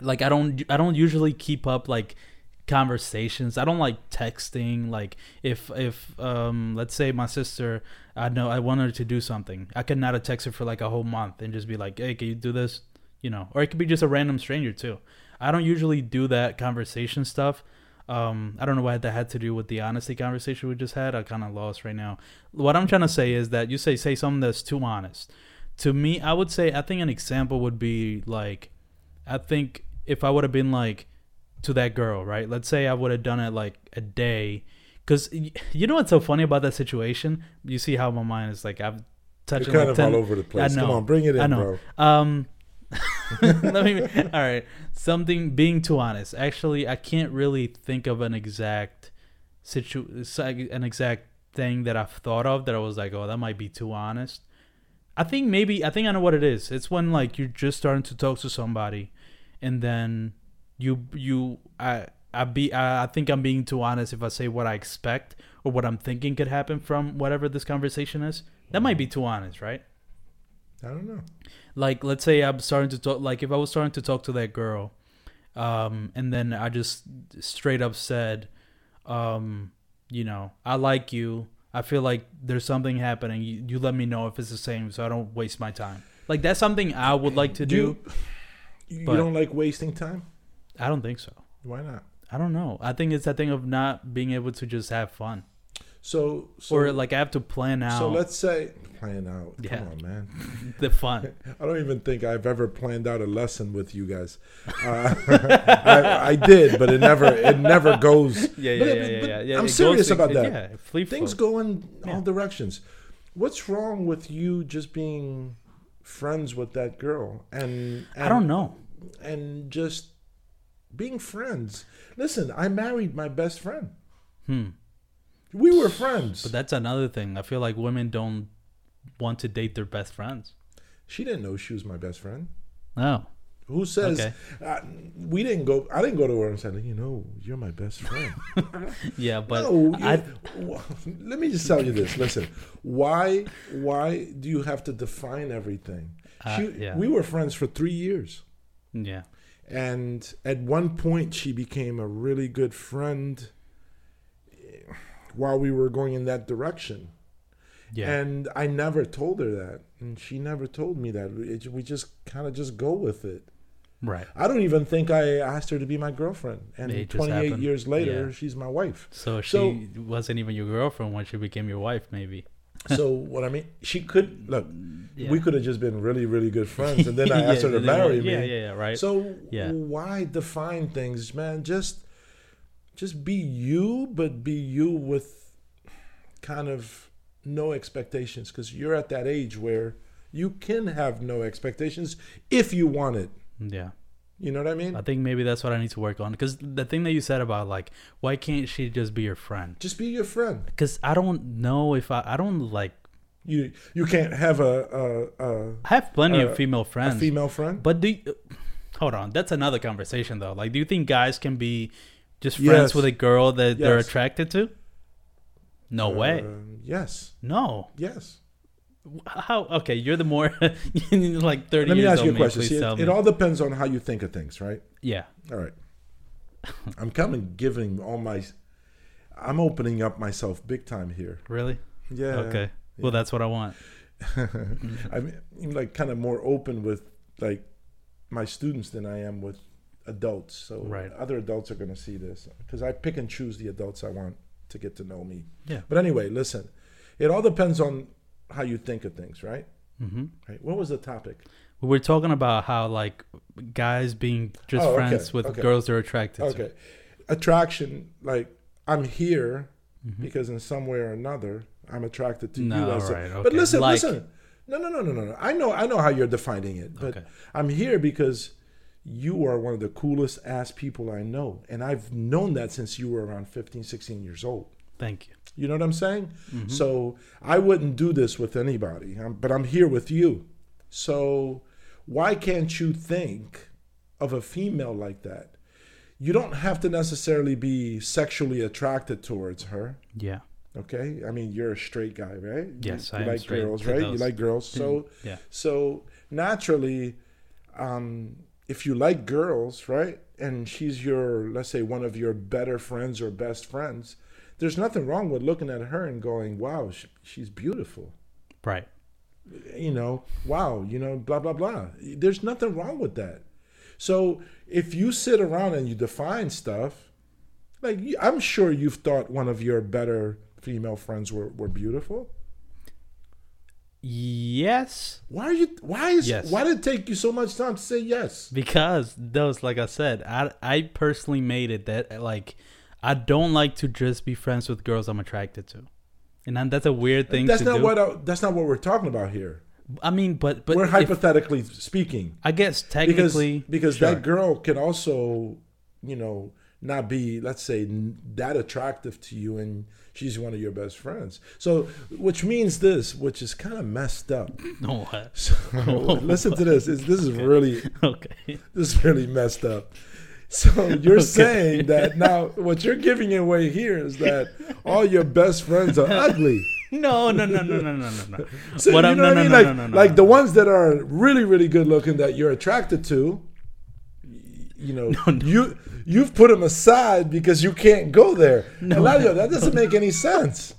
like I don't I don't usually keep up like conversations. I don't like texting. Like if if um let's say my sister, I know I want her to do something, I could not have texted her for like a whole month and just be like, hey, can you do this? You know, or it could be just a random stranger too. I don't usually do that conversation stuff. Um, I don't know why that had to do with the honesty conversation we just had. I kind of lost right now. What I'm trying to say is that you say say something that's too honest. To me, I would say I think an example would be like, I think if I would have been like to that girl, right? Let's say I would have done it like a day, because you know what's so funny about that situation? You see how my mind is like I've You're touched kind like of 10 all over the place. I know. Come on, bring it in, I know. bro. Um, let me. All right, something. Being too honest, actually, I can't really think of an exact situ, an exact thing that I've thought of that I was like, oh, that might be too honest. I think maybe I think I know what it is. It's when like you're just starting to talk to somebody, and then you you I I be I, I think I'm being too honest if I say what I expect or what I'm thinking could happen from whatever this conversation is. That might be too honest, right? I don't know. Like let's say I'm starting to talk like if I was starting to talk to that girl um and then I just straight up said um you know I like you. I feel like there's something happening. You, you let me know if it's the same so I don't waste my time. Like that's something I would like to do, You, you don't like wasting time? I don't think so. Why not? I don't know. I think it's that thing of not being able to just have fun So, so or like I have to plan out so let's say plan out. Yeah. Come on, man. the fun I don't even think I've ever planned out a lesson with you guys. Uh, I, I did, but it never it never goes. yeah yeah But- yeah, yeah, but yeah, yeah I'm serious goes- about it- that. yeah Things flow. go in all directions. What's wrong with you just being friends with that girl and, and I don't know and just being friends? Listen, I married my best friend. hmm We were friends. But that's another thing. I feel like women don't want to date their best friends. she didn't know she was my best friend. Oh, Who says Okay. uh, we didn't go? I didn't go to her and said, you know, you're my best friend. yeah, but no, I let me just tell you this. Listen, why why do you have to define everything? Uh, She, yeah. We were friends for three years, yeah and at one point she became a really good friend. While we were going in that direction, yeah and I never told her that, and she never told me that. It, we just kind of just go with it. right. I don't even think I asked her to be my girlfriend, and It 28 happened. years later, Yeah. she's my wife. So she So- wasn't even your girlfriend when she became your wife, maybe. So what I mean, she could look. Yeah. We could have just been really, really good friends, and then I Yeah, asked her to marry yeah, me. Yeah, yeah, right. So Yeah. why define things, man? Just, just be you, but be you with kind of no expectations, because you're at that age where you can have no expectations if you want it. yeah. You know what I mean? I think maybe that's what I need to work on because the thing that you said about like why can't she just be your friend? Just be your friend. Because I don't know if I I don't like You you can't have a a, a, I have plenty Uh, of female a friends, female friend. but do you, hold on that's another conversation though. Like, do you think guys can be just friends Yes. with a girl that they're Yes. attracted to? No way. Uh, yes. No. Yes. How? Okay, you're the more like thirty. Let me years ask you a old question. See, tell it, it all depends on how you think of things, right? yeah. All right. I'm coming giving all my I'm opening up myself big time here. Really? Yeah. okay. Well, that's what I want. I'm, I'm like kind of more open with like my students than I am with adults. So Right. other adults are going to see this because I pick and choose the adults I want to get to know me. Yeah. But anyway, listen. It all depends on how you think of things, right? Mm-hmm. Right. What was the topic? We were talking about how like guys being just Oh, okay, friends with okay. girls they're attracted Okay. Attraction, like I'm here because in some way or another I'm attracted to you. No, As a- right, But listen, Like- listen. No, no, no, no, no, no. I know, I know how you're defining it, but Okay. I'm here because you are one of the coolest ass people I know, and I've known that since you were around 15, 16 years old. Thank you. You know what I'm saying? So I wouldn't do this with anybody, but I'm here with you. So why can't you think of a female like that? You don't have to necessarily be sexually attracted towards her. Yeah. Okay, I mean you're a straight guy, right? Yes, you, you am like girls, right? You like girls, so Yeah. so naturally, um, if you like girls, right, and she's your, let's say, one of your better friends or best friends, there's nothing wrong with looking at her and going, "Wow, sh she's beautiful." Right. You know, wow, you know, blah blah blah. There's nothing wrong with that. So if you sit around and you define stuff, like I'm sure you've thought one of your better female friends were, were beautiful. Yes. Why are you? Why is? Yes. Why did it take you so much time to say yes? Because those, like I said, I I personally made it that like I don't like to just be friends with girls I'm attracted to, and that's a weird thing That's to not do. what. I, that's not what we're talking about here. I mean, but but we're if- hypothetically speaking, I guess because technically because sure. that girl can also, you know, not be let's say that attractive to you, and she's one of your best friends. So, which means this, which is kind of messed up. no what? So, listen to this. It's, this is really okay. this is really messed up. So you're Okay. saying that now what you're giving away here is that all your best friends are ugly. No, no, no, no, no, no, no, no. So What you I'm- know no, what I mean? no, like no, no, no, like no. the ones that are really really good looking that you're attracted to. You know, you you've put them aside because you can't go there. No. Eladio, that doesn't make any sense.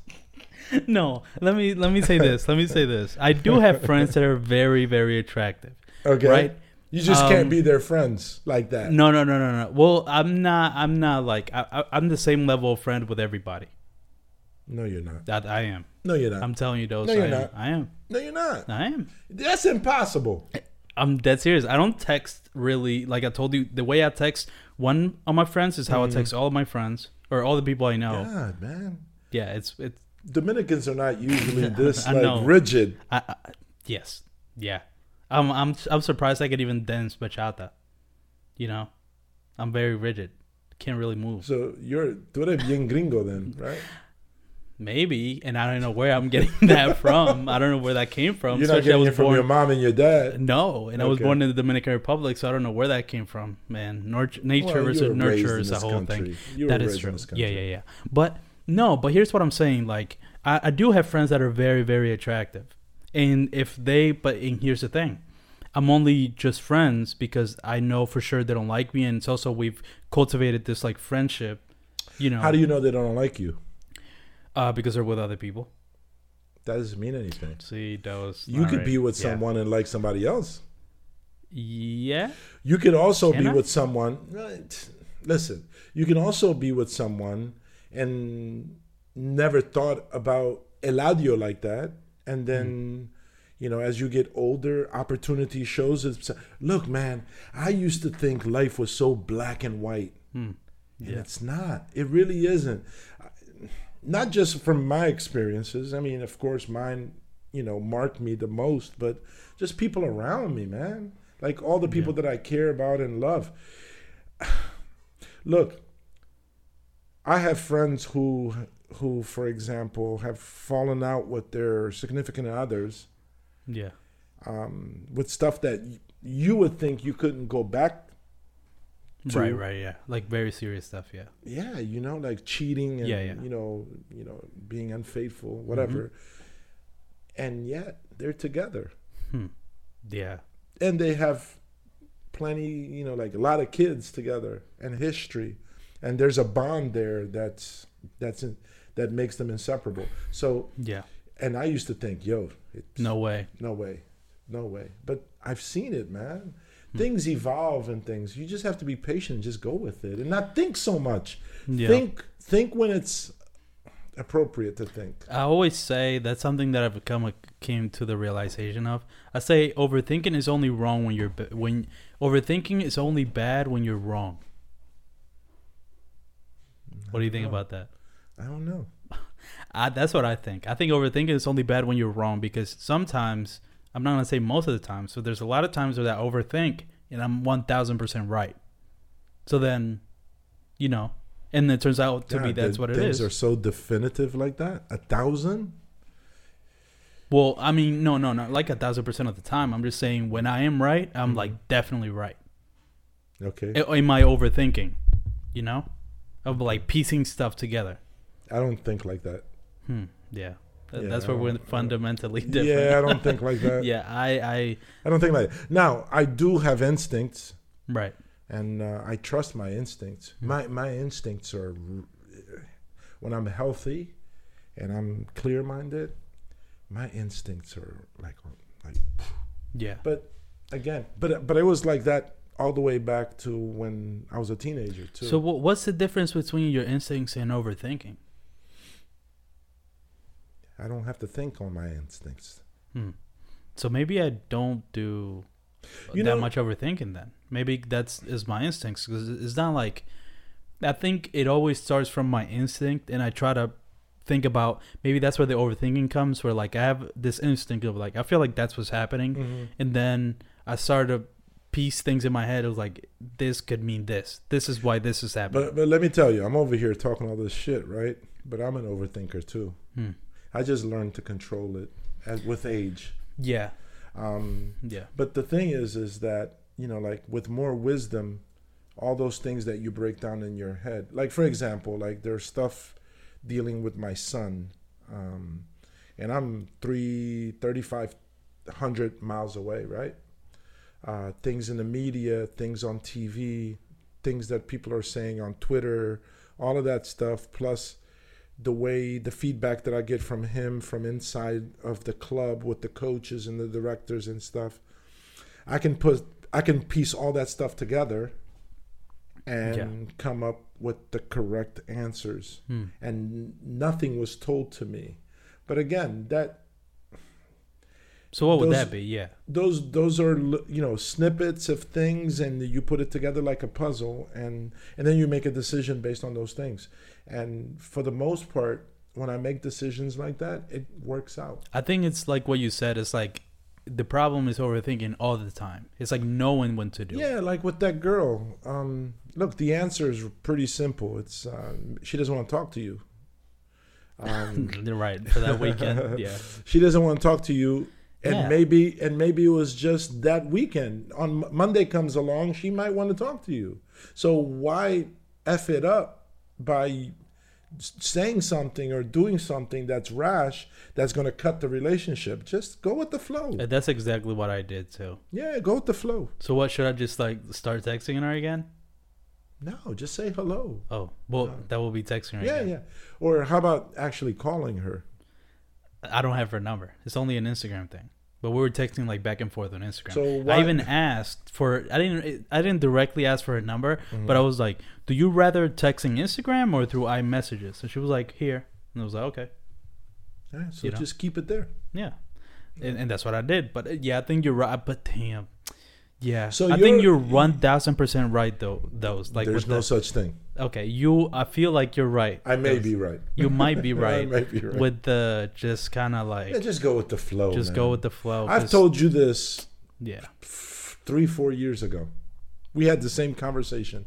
No, let me let me say this. Let me say this. I do have friends that are very very attractive. Okay, Right. You just Um, can't be their friends like that. No, no, no, no, no. Well, I'm not. I'm not like I, I, I'm the same level of friend with everybody. No, you're not. That I am. No, you're not. I'm telling you, those. No, you're am. not. I am. no, you're not. I am. That's impossible. I'm dead serious. I don't text really. Like I told you, the way I text one of my friends is how I mm-hmm. text all of my friends or all the people I know. God, man. Yeah, it's it's. Dominicans are not usually this like know. rigid. I, I, yes, yeah. I'm I'm I'm surprised I could even dance bachata. You know, I'm very rigid. Can't really move. So you're tú eres bien gringo then, right? Maybe, and I don't know where I'm getting that from. I don't know where that came from. You're not especially getting was it from born- your mom and your dad. No, and I was born in the Dominican Republic, so I don't know where that came from. Man, Nurt- nature Well, versus nurture is a whole thing. country. Were That is true. Yeah, yeah, yeah. But no, but here's what I'm saying. Like, I, I do have friends that are very, very attractive, and if they, but and here's the thing, I'm only just friends because I know for sure they don't like me, and it's also we've cultivated this like friendship. You know, How do you know they don't like you? Uh, because they're with other people. That doesn't mean anything. See, that was You could alright. be with Yeah. someone and like somebody else. Yeah. You could also Can be I? with someone. Listen, you can also be with someone and never thought about Eladio like that, and then. Hmm. You know, as you get older, opportunity shows. It's, look, man, I used to think life was so black and white. And Hmm. Yeah. it's not. It really isn't. Not just from my experiences. I mean, of course, mine, you know, marked me the most, but just people around me, man. Like all the people that I care about and love. Look, I have friends who who for example have fallen out with their significant others Yeah. um, with stuff that you would think you couldn't go back to. Right, right, yeah. Like very serious stuff, yeah. yeah you know like cheating and Yeah, yeah. you know you know being unfaithful whatever and yet they're together Hmm. Yeah. and they have plenty you know like a lot of kids together and history and there's a bond there that's that's in, that makes them inseparable so Yeah. and i used to think yo it's, No way. no way no way but i've seen it man. Hmm. things evolve and things you just have to be patient and just go with it and not think so much Yeah. think think when it's appropriate to think I always say that's something that I've become a, came to the realization of. I say overthinking is only wrong when you're when overthinking is only bad when you're wrong. What do you think Oh. about that? i don't know I, that's what I think. I think overthinking is only bad when you're wrong because sometimes I'm not gonna say most of the time. So there's a lot of times where I overthink and I'm one thousand percent right. So then, you know, and it turns out to Yeah, be that's what it things is. are so definitive like that. A thousand? well, I mean, no, no, not like a thousand percent of the time. I'm just saying when I am right, I'm Mhm. like definitely right. Okay. Am I overthinking? You know, of like piecing stuff together. I don't think like that. Hmm. Yeah. Yeah, that's where we're fundamentally different. Yeah, I don't think like that. yeah, I, I, I don't think like that. Now, I do have instincts, right. and uh, I trust my instincts. Hmm. My my instincts are when I'm healthy and I'm clear minded. My instincts are like like. Yeah. But again, but but it was like that all the way back to when I was a teenager too. So what's the difference between your instincts and overthinking? I don't have to think on my instincts. Hmm. So maybe I don't do You that know- much overthinking then. Maybe that's is my instincts because it's not like I think it always starts from my instinct and I try to think about maybe that's where the overthinking comes where like I have this instinct of like I feel like that's what's happening Mm-hmm. and then I start to piece things in my head. Was like this could mean this. This is why this is happening. But but let me tell you, I'm over here talking all this shit, right? But I'm an overthinker too. Hmm. I just learned to control it as, with age. Yeah, Um, yeah, but the thing is, is that you know, like with more wisdom, all those things that you break down in your head. Like for example, like there's stuff dealing with my son, um, and I'm three thirty five hundred miles away, right? Uh, things in the media, things on TV, things that people are saying on Twitter, all of that stuff, plus the way the feedback that I get from him from inside of the club with the coaches and the directors and stuff. I can put I can piece all that stuff together and Yeah. come up with the correct answers. Hmm. And nothing was told to me. But again, that So what would Those- that be? Yeah, those those are you know snippets of things and you put it together like a puzzle and and then you make a decision based on those things and for the most part when i make decisions like that it works out I think it's like what you said. It's like the problem is overthinking all the time. It's like knowing when to do. yeah like with that girl um look the answer is pretty simple it's um, she doesn't want to talk to you um, right for that weekend. yeah, she doesn't want to talk to you and Yeah. maybe and maybe it was just that weekend on monday comes along she might want to talk to you so why f it up by saying something or doing something that's rash that's going to cut the relationship just go with the flow And that's exactly what I did too. yeah go with the flow So what should I just like start texting her again? no just say hello Oh, well, No. that will be texting her. yeah again. yeah or how about actually calling her I don't have her number. It's only an Instagram thing. But we were texting like back and forth on Instagram. So I even asked for. I didn't. I didn't directly ask for her number, Mm-hmm. but I was like, "Do you rather texting Instagram or through iMessages?" And she was like, "Here," and I was like, "Okay." yeah, so You know? just keep it there Yeah, and, and that's what I did. But uh, yeah, I think you're right. But damn, yeah. So I think you're- one thousand percent right though. Those like there's no the, such thing okay. You, I feel like you're right. i may be right You might be right. I right may be right. with the just kind of like yeah, just go with the flow just man. go with the flow. I've told you this yeah. three, four years ago. We had the same conversation.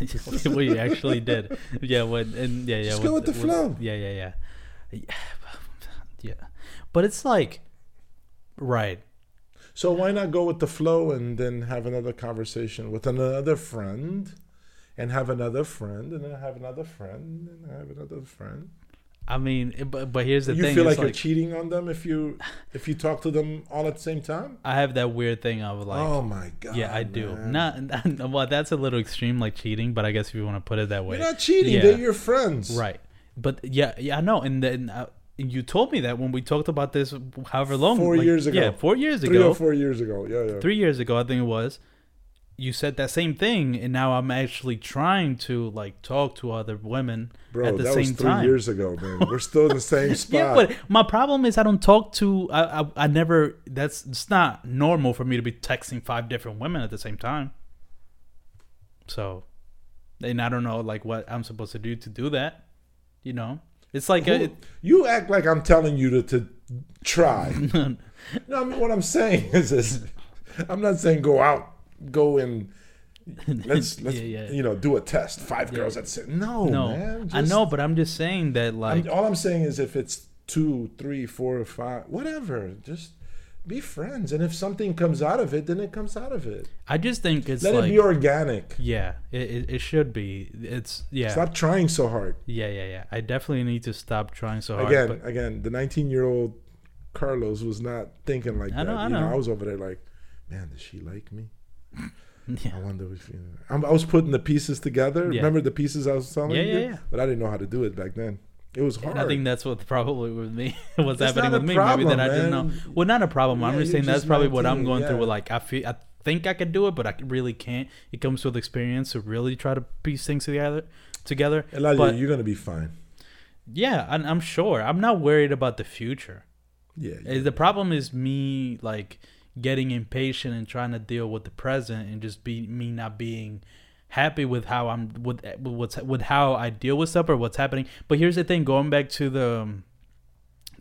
we actually did. Yeah, when and yeah, yeah. Just go with the flow. Yeah, yeah, yeah. Yeah. Yeah. But it's like right. So why not go with the flow and then have another conversation with another friend, and have another friend, and then have another friend, and have another friend. I mean, but but here's the you thing. You feel like, you're cheating on them if you if you talk to them all at the same time. I have that weird thing of like oh my god! Yeah, I do. man. Not well, that's a little extreme like cheating, but I guess if you want to put it that way. You're not cheating. Yeah. They're your friends. Right. But yeah, yeah, I know. And then uh, you told me that when we talked about this, however long, Four like- years ago. Yeah, four years Three ago, or four years ago. Yeah, yeah. three years ago, I think it was. You said that same thing, and now I'm actually trying to like talk to other women Bro, at the that same was three time. years ago, man. We're still in the same spot. Yeah, but my problem is I don't talk to. I, I I never. That's it's not normal for me to be texting five different women at the same time. So, and I don't know like what I'm supposed to do to do that. You know, it's like a, Who- you act like I'm telling you to, to try. no, I mean, what I'm saying is this. I'm not saying go out, go and let's, let's Yeah, yeah. you know do a test. Five girls at six. No, no, man. I know, but I'm just saying that like I'm, all I'm saying is if it's two, three, four, five, whatever, just be friends. And if something comes out of it, then it comes out of it. I just think it's Let like it be organic. yeah, it, it, it should be. It's yeah, Stop trying so hard. yeah, yeah, yeah. I definitely need to stop trying so hard. again, but again, the 19 year old Carlos was not thinking like I that. know, I you know, know. I was over there like, man, does she like me? yeah, I wonder if you I'm, I was putting the pieces together. Yeah. Remember the pieces I was telling Yeah, you? yeah, yeah. But I didn't know how to do it back then. It was hard. And I think that's what probably with me what's happening with me. problem, Maybe that I didn't know. Well, not a problem. I'm just saying that's just probably what I'm 19, going through. With like I feel, I think I could do it, but I really can't. It comes with experience to really try to piece things together. Together, Eladio, but you're gonna be fine. yeah, I'm, I'm sure. I'm not worried about the future. Yeah. Uh, The problem is me like getting impatient and trying to deal with the present and just be me not being happy with how I'm with, with what's with how I deal with stuff or what's happening. But here's the thing: going back to the um,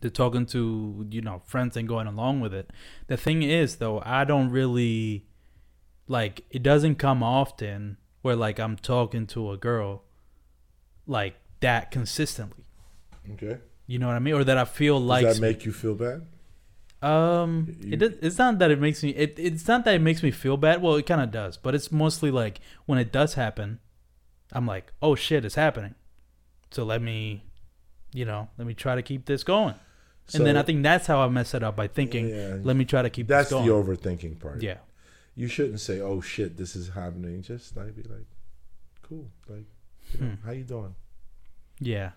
the talking to you know friends and going along with it. The thing is though, I don't really like it doesn't come often where like I'm talking to a girl like that consistently. okay. You know what I mean? Or that I feel like Does that make you feel bad? Um, You- it does, it's not that it makes me. It, it's not that it makes me feel bad. Well, it kind of does, but it's mostly like when it does happen, I'm like, oh shit, it's happening. So let me, you know, let me try to keep this going. and then I think that's how I mess it up by thinking, yeah, let me try to keep this. that's the overthinking part. yeah, You shouldn't say, "Oh shit, this is happening." Just like be like, "Cool, like, you know, Hmm. how you doing?" yeah,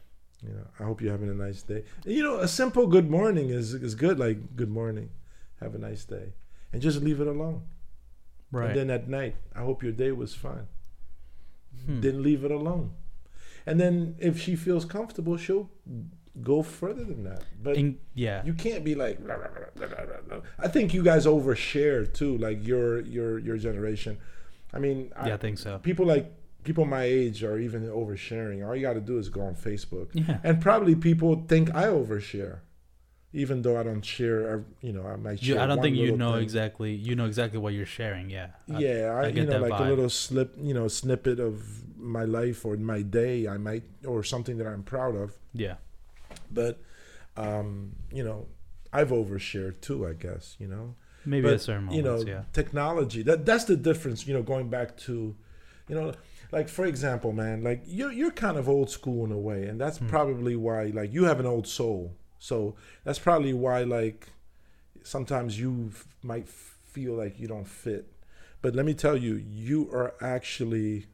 You know, I hope you're having a nice day. You know, a simple good morning is is good. Like, good morning, have a nice day, and just leave it alone. right. And then at night, I hope your day was fine. Hmm. Then leave it alone. And then if she feels comfortable, she'll go further than that. But yeah, you can't be like. "Blah, blah, blah, blah, blah, blah." I think you guys overshare too, like your your your generation. I mean, I, yeah, I think so. people like people my age are even oversharing. All you got to do is go on Facebook, Yeah, and probably people think I overshare, even though I don't share. You know, I might. you, Share I don't think you know thing. exactly. You know exactly what you're sharing. Yeah, yeah, I, I you get know, like a little slip, you know, snippet of my life or my day. I might or something that I'm proud of, yeah, but um, you know, I've overshared too. I guess you know. maybe but at certain you moments. know yeah, technology that that's the difference you know going back to you know like for example man like you're you're kind of old school in a way and that's Hmm. probably why like you have an old soul so that's probably why like sometimes you f- might feel like you don't fit but let me tell you you are actually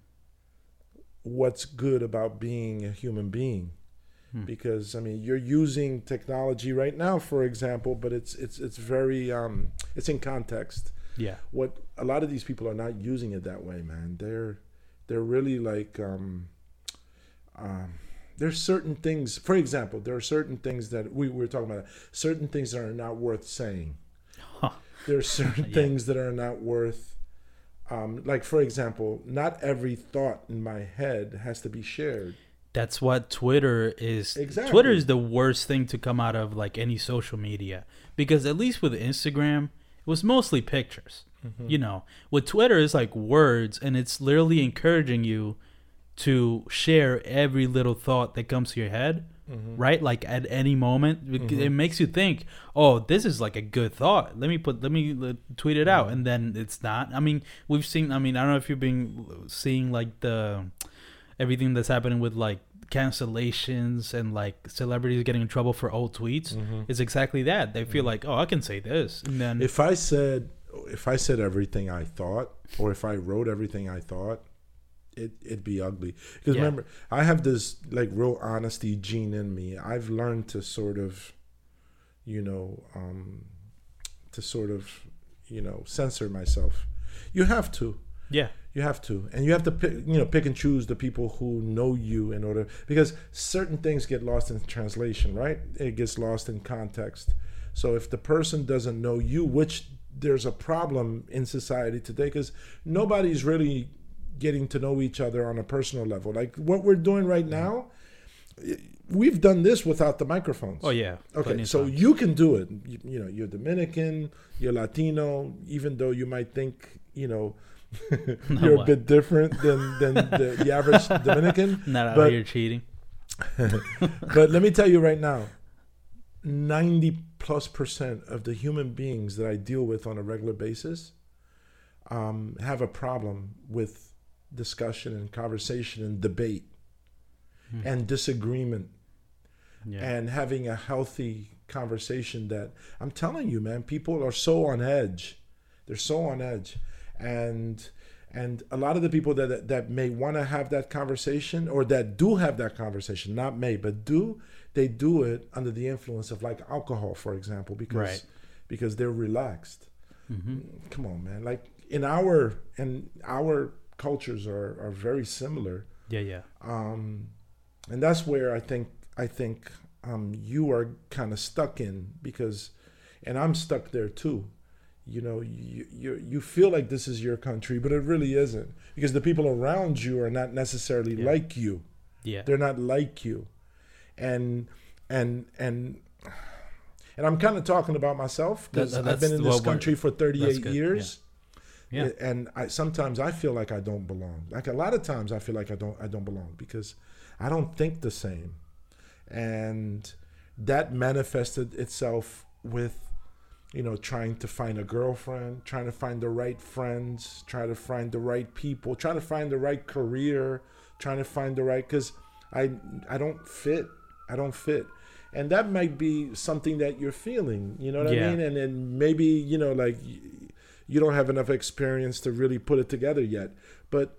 what's good about being a human being Hmm. because I mean you're using technology right now, for example, but it's it's it's very um, it's in context. yeah, What a lot of these people are not using it that way, man. They're they're really like um, um, there's certain things. For example, there are certain things that we, we were talking about. Certain things that are not worth saying. Huh. There are certain Yeah. things that are not worth. Um, like for example, not every thought in my head has to be shared. That's what Twitter is. Exactly. Twitter is the worst thing to come out of like any social media because at least with Instagram, it was mostly pictures. Mm-hmm. You know, with Twitter, it's like words, and it's literally encouraging you to share every little thought that comes to your head. Mm-hmm. Right, like at any moment, It- it makes you think, "Oh, this is like a good thought. Let me put, let me tweet it out," and then it's not. I mean, we've seen. I mean, I don't know if you've been seeing like the everything that's happening with like cancellations and like celebrities getting in trouble for old tweets. It's exactly that. They feel like, oh, I can say this, and then If I said if I said everything I thought, or if I wrote everything I thought, it it'd be ugly. Because Yeah. remember, I have this like real honesty gene in me. I've learned to sort of, you know, um, to sort of, you know, censor myself. You have to. yeah, You have to, and you have to pick, you know, pick and choose the people who know you in order because certain things get lost in translation, right? It gets lost in context. So if the person doesn't know you, which there's a problem in society today, because nobody's really getting to know each other on a personal level. Like what we're doing right mm-hmm. now, we've done this without the microphones. Oh yeah. Okay, so times. you can do it. You, you know, you're Dominican, you're Latino, even though you might think, you know, you're a bit different than, than the, the average Dominican. not out but- here cheating. But let me tell you right now, 90 plus percent of the human beings that I deal with on a regular basis um, have a problem with discussion and conversation and debate Hmm. and disagreement Yeah. and having a healthy conversation that I'm telling you, man, people are so on edge. They're so on edge. And and a lot of the people that that, that may want to have that conversation or that do have that conversation, not may, but do, they do it under the influence of like alcohol, for example, because Right. because they're relaxed. hmm Come on, man. Like in our and our cultures are, are very similar Yeah, yeah. um, and that's where I think I think um, you are kind of stuck in because, and I'm stuck there too. You know, you, you you feel like this is your country, but it really isn't because the people around you are not necessarily Yeah. like you. Yeah. They're not like you, and and and and I'm kind of talking about myself because That- I've been in this country for 38 good, years. Yeah. And I sometimes I feel like I don't belong. Like a lot of times I feel like I don't I don't belong because I don't think the same. And that manifested itself with you know trying to find a girlfriend, trying to find the right friends, trying to find the right people, trying to find the right career, trying to find the right cuz I I don't fit. I don't fit. And that might be something that you're feeling, you know what Yeah. I mean? And then maybe, you know, like you don't have enough experience to really put it together yet. But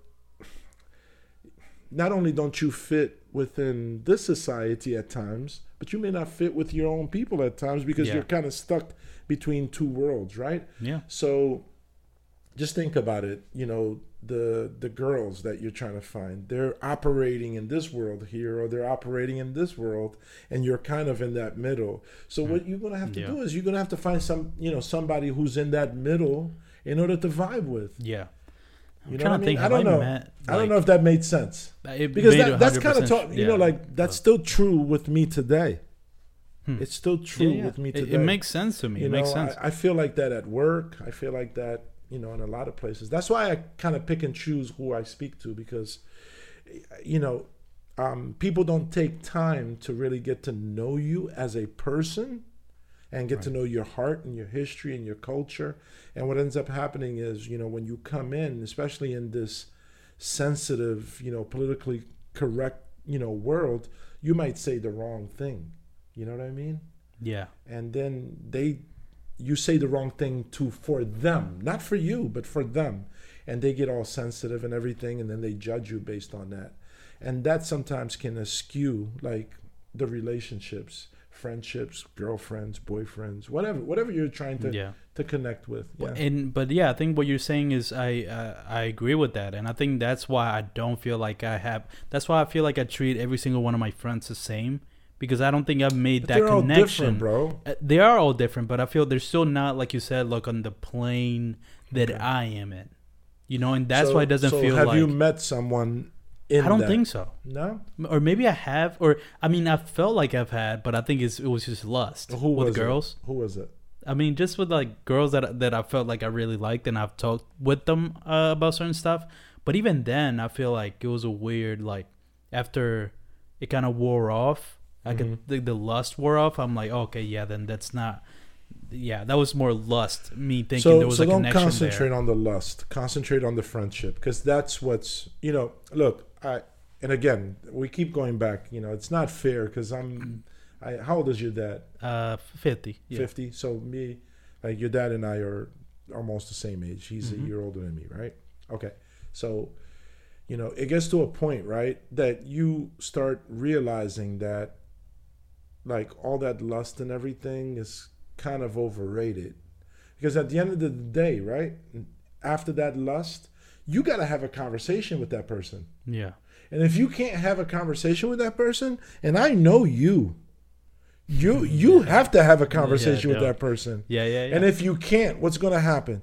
not only don't you fit within this society at times, but you may not fit with your own people at times because Yeah. you're kind of stuck between two worlds, right? Yeah. So just think about it. You know, the the girls that you're trying to find, they're operating in this world here, or they're operating in this world, and you're kind of in that middle. So hmm. what you're gonna have to Yeah. do is you're gonna have to find some, you know, somebody who's in that middle in order to vibe with. Yeah. I'm You know trying what I to mean? think. I don't know. Met, I don't know if that made sense it because made that, that's kind of talk. You yeah. know, like that's still true with me today. Hmm. It's still true yeah, yeah. with me today. It, makes sense to me. You it know, makes sense. I, I feel like that at work. I feel like that, you know, in a lot of places. That's why I kind of pick and choose who I speak to because, you know, um, people don't take time to really get to know you as a person and get to know your heart and your history and your culture. And what ends up happening is, you know, when you come in, especially in this sensitive, you know, politically correct, you know, world, you might say the wrong thing. You know what I mean? yeah. and then they you say the wrong thing to for them not for you but for them and they get all sensitive and everything and then they judge you based on that and that sometimes can eschew like the relationships friendships girlfriends boyfriends whatever whatever you're trying to yeah. to connect with yeah And but yeah, I think what you're saying is I uh, I agree with that, and I think that's why I don't feel like I have. That's why I feel like I treat every single one of my friends the same because I don't think I've made But that they're all connection. different bro Uh, They are all different, but I feel they're still not like you said, like on the plane that Okay. I am in. You know, and that's So- why it doesn't feel like so feel have like. you met someone in I don't that? think so. no Or maybe I have, or I mean, I felt like I've had, but I think it's, it was just lust who with girls. it? who was it I mean, just with like girls that that I felt like I really liked, and I've talked with them uh, about certain stuff. But even then, I feel like it was a weird like after it kind of wore off. I could the, the lust wore off. I'm like, okay, yeah, then that's not. Yeah, that was more lust. Me thinking so, there was so a don't connection concentrate there. on the lust concentrate on the friendship because that's what's you know look i and again we keep going back you know it's not fair because i'm I, how old is your dad Uh, fifty. Yeah. 50 so me like your dad and i are almost the same age he's Mhm. a year older than me right okay so you know it gets to a point right that you start realizing that like all that lust and everything is kind of overrated because at the end of the day right after that lust you got to have a conversation with that person Yeah. and if you can't have a conversation with that person and i know you you you have to have a conversation with that person Yeah. Yeah. Yeah. and if you can't what's going to happen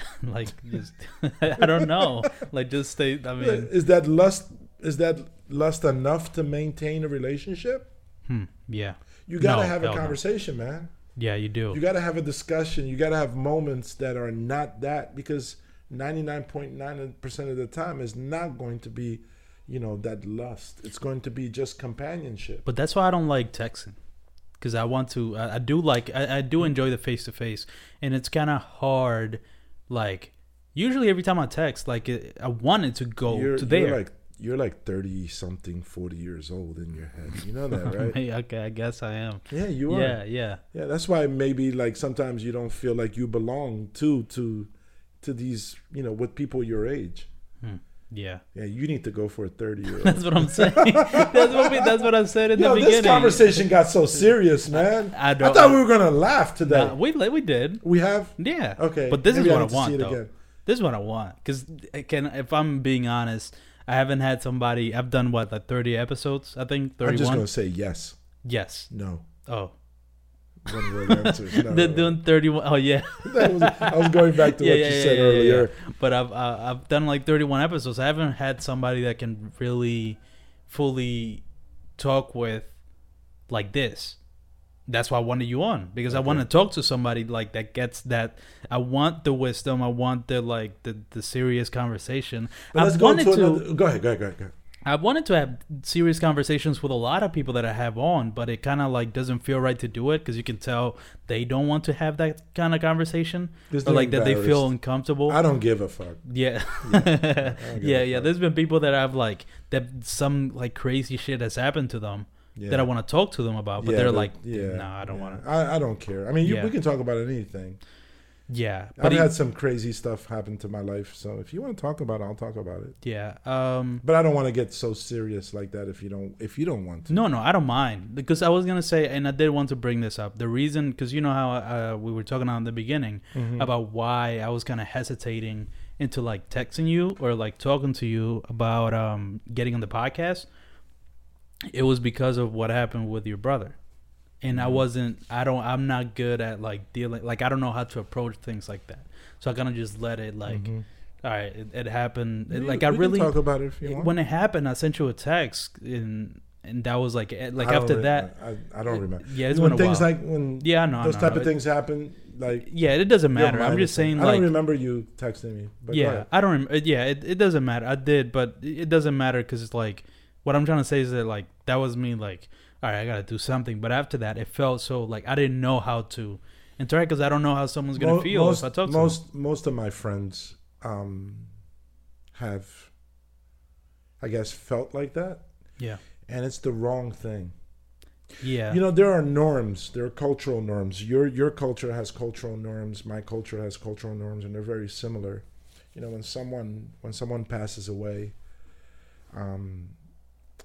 like, just, I don't know. Like, just stay. I mean, is that lust is that lust enough to maintain a relationship? Hmm. Yeah. You gotta No, have a hell no. conversation, man. Yeah, you do. You gotta have a discussion. You gotta have moments that are not that because ninety nine point nine percent of the time is not going to be, you know, that lust. It's going to be just companionship. But that's why I don't like texting, because I want to. I, I do like. I, I do enjoy the face to face, and it's kind of hard. Like usually, every time I text, like it, I wanted to go you're, to there. you're like you're like thirty something, forty years old in your head. You know that, right? Okay, I guess I am. yeah, you are. Yeah, yeah. Yeah, that's why maybe like sometimes you don't feel like you belong to to to these, you know, with people your age. Hmm. Yeah, Yeah, you need to go for a 30 year old. that's what I'm saying. that's what we, that's what I said in Yo, the beginning this conversation got so serious, man. I I, don't- thought we were gonna laugh today. Nah, we we did. we have Yeah. okay. But this maybe is what I want, though. again. This is what I want. Because can if I'm being honest, I haven't had somebody. I've done what like 30 episodes. I think I'm just gonna say yes, Yes. no, Oh, one word answers. No, they're no. doing 31. Oh yeah. That was- I was going back to Yeah, what yeah, you yeah, said earlier. But I've uh, I've done like 31 episodes. I haven't had somebody that can really fully talk with like this. That's why I wanted you on because I want to talk to somebody like that gets that. I want the wisdom. I want the like the the serious conversation. But I let's go wanted to to. another. Go ahead, go ahead, go ahead. Go ahead. I wanted to have serious conversations with a lot of people that I have on, but it kind of like doesn't feel right to do it because you can tell they don't want to have that kind of conversation, Just or like that they feel uncomfortable. I don't give a fuck. Yeah. give yeah, yeah. There's been people that I've like that some like crazy shit has happened to them Yeah. that I want to talk to them about, but Yeah, they're like, yeah, no, I don't want to. I, I don't care. I mean, you, we can talk about anything. Yeah, I've had some crazy stuff happen to my life, so if you want to talk about it, I'll talk about it. yeah. Um, But I don't want to get so serious like that if you don't if you don't want to. no, no, I don't mind because I was gonna say, and I did want to bring this up. The reason, because you know how uh, we were talking on the beginning Mhm. about why I was kind of hesitating into like texting you or like talking to you about um getting on the podcast. It was because of what happened with your brother. And I Mhm. wasn't I don't I'm not good at like dealing like I don't know how to approach things like that. So I kind of just let it like Mhm. all right, it, it happened. It, like I really talk about it if you want. when it happened, I sent you a text and and that was like eh, like after re- that I, I don't remember. Yeah, it's when things like when yeah, I know I those know, type I know. of things happen, like Yeah, it doesn't matter. I'm just saying I like don't remember you texting me. But yeah. I don't. Rem- yeah, it, it doesn't matter. I did, but it doesn't matter because it's like what I'm trying to say is that like that was me. Like, all right, I gotta do something. But after that, it felt so like I didn't know how to interact because I don't know how someone's gonna Mo- feel most, if I talk to most most of my friends um, have, I guess, felt like that. Yeah, and it's the wrong thing. yeah, You know, there are norms. There are cultural norms. Your your culture has cultural norms. My culture has cultural norms, and they're very similar. You know, when someone when someone passes away, um,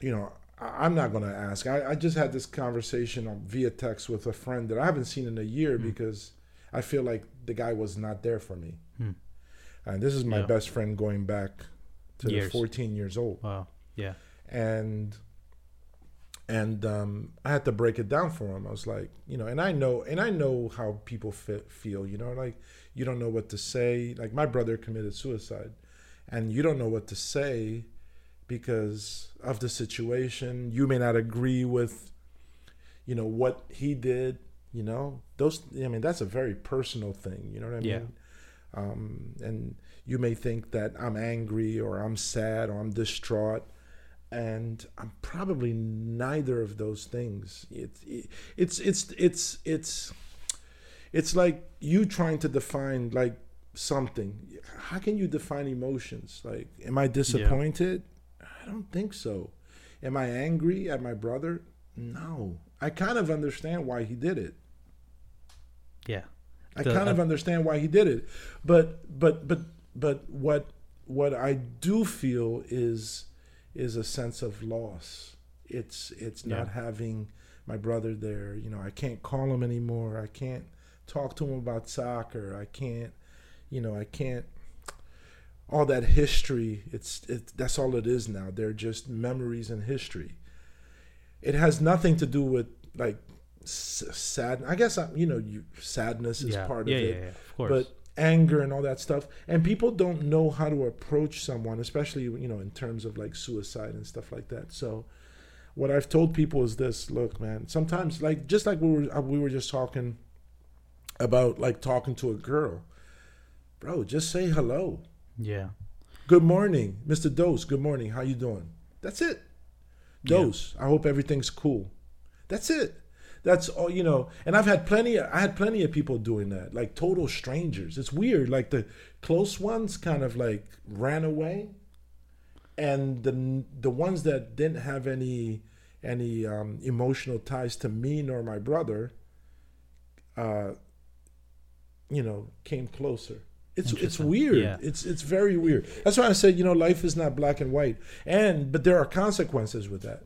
you know, I'm not going to ask. I, I just had this conversation via text with a friend that I haven't seen in a year Hmm. because I feel like the guy was not there for me. Hmm. And this is my Yeah. best friend going back to Years. 14 years old wow, yeah, and and um, I had to break it down for him. I was like, you know, and I know, and I know how people fe- feel. You know, like you don't know what to say. Like my brother committed suicide, and you don't know what to say because of the situation. You may not agree with, you know, what he did. You know, those. I mean, that's a very personal thing. You know what I Yeah. mean? Um, and you may think that I'm angry or I'm sad or I'm distraught and I'm probably neither of those things. It, it, it's it's it's it's it's like you trying to define like something. How can you define emotions? Like, am I disappointed? I don't think so. Am I angry at my brother? No. I kind of understand why he did it. yeah, I The- kind of uh, understand why he did it, but but but but what what I do feel is is a sense of loss. It's it's not Yeah. having my brother there. You know, I can't call him anymore. I can't talk to him about soccer. I can't, you know, I can't. All that history. It's it. That's all it is now. They're just memories and history. It has nothing to do with like s- sad. I guess I, you know, you sadness is yeah, part yeah, of yeah, it yeah, of course. but anger and all that stuff and people don't know how to approach someone especially you know in terms of like suicide and stuff like that so what i've told people is this look man sometimes like just like we were uh, we were just talking about like talking to a girl bro just say hello Yeah. good morning mr Dos. Good morning. How you doing? That's it. Yeah. Dos i hope everything's cool. That's it. That's all you know and i've had plenty Of, i had plenty of people doing that like total strangers. It's weird like the close ones kind of like ran away and the the ones that didn't have any any um, emotional ties to me nor my brother uh you know came closer it's it's weird. Yeah. it's it's very weird. That's why i said you know life is not black and white. And but there are consequences with that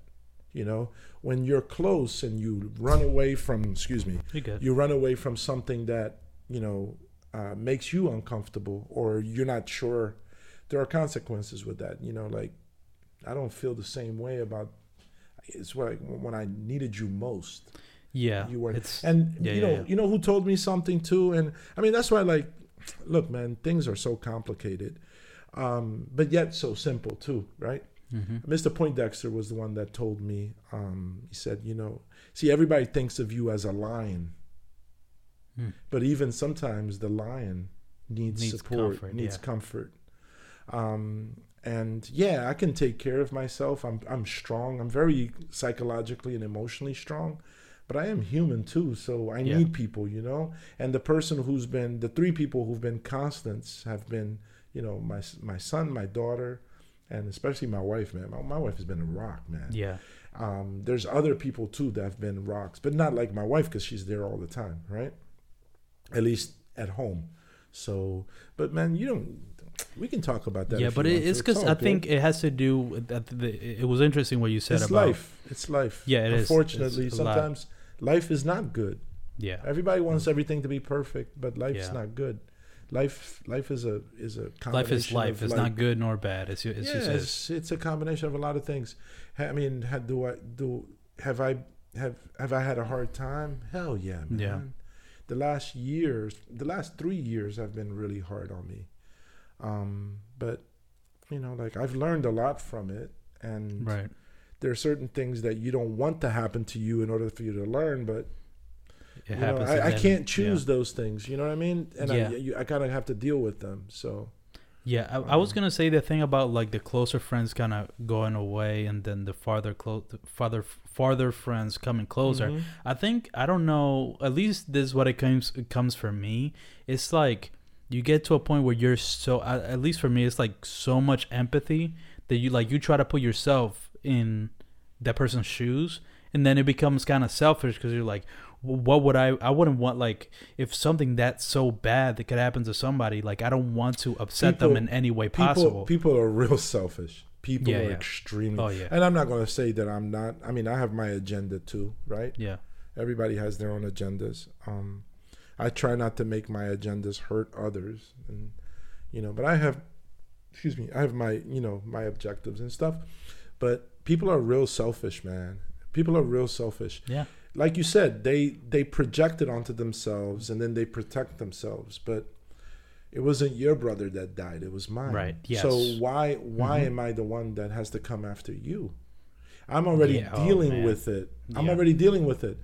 you know? When you're close and you run away from excuse me you run away from something that you know uh, makes you uncomfortable or you're not sure there are consequences with that you know? Like i don't feel the same way about it's like when i needed you most. Yeah. you It's and yeah, you know yeah. you know who told me something too? And i mean that's why like look man things are so complicated um but yet so simple too right mhm. Mr. Poindexter was the one that told me. Um, he said, you know, see, everybody thinks of you as a lion, Hmm. but even sometimes the lion needs, Needs support, comfort, needs yeah. comfort. Um, and yeah, I can take care of myself. I'm I'm strong. I'm very psychologically and emotionally strong, but I am human too. So I Yeah. need people, you know. And the person who's been the three people who've been constants have been, you know, my my son, my daughter, and especially my wife, man. My, my wife has been a rock, man. Yeah. Um, there's other people too that have been rocks, but not like my wife because she's there all the time, right? At least at home. So, but man, you don't. We can talk about that. yeah, but it, it's because I think it has to do with that. The, it was interesting what you said it's about life. It's life. Yeah, it is. Unfortunately, It's a lot. Life is not good. yeah, Everybody wants everything to be perfect, but life's Yeah. not good. Life, life is a is a life is life. of, It's like, not good nor bad. It's, it's yeah, just it's, it's a combination of a lot of things. I mean, do I do? Have I have have I had a hard time? Hell yeah, man. Yeah. The last years, the last three years, have been really hard on me. Um, but you know, like I've learned a lot from it, and right. There are certain things that you don't want to happen to you in order for you to learn, but It you know. I, I can't yeah. choose those things. You know what I mean? And Yeah. I, I kind of have to deal with them. So Yeah, I, I was Um, gonna say the thing about like the closer friends kind of going away, and then the farther close, farther farther friends coming closer. Mhm. I think I don't know. At least this is what it comes it comes for me. It's like you get to a point where you're so. At at least for me, it's like so much empathy that you like you try to put yourself in that person's shoes, and then it becomes kind of selfish because you're like, what would I? I wouldn't want like if something that's so bad that could happen to somebody. Like I don't want to upset them in any way people possible. people are real selfish. People Yeah, are yeah. extremely oh yeah, And I'm not going to say that I'm not. I mean, I have my agenda too, right? yeah, Everybody has their own agendas. Um, I try not to make my agendas hurt others, and you know, but I have, excuse me, I have my you know my objectives and stuff. But people are real selfish, man. People are real selfish. yeah. Like you said, they they project it onto themselves, and then they protect themselves, but. It wasn't your brother that died; it was mine. Right, yes. So why why Mhm. am I the one that has to come after you? I'm already Yeah, oh, dealing man. with it. I'm Yeah. already dealing with it.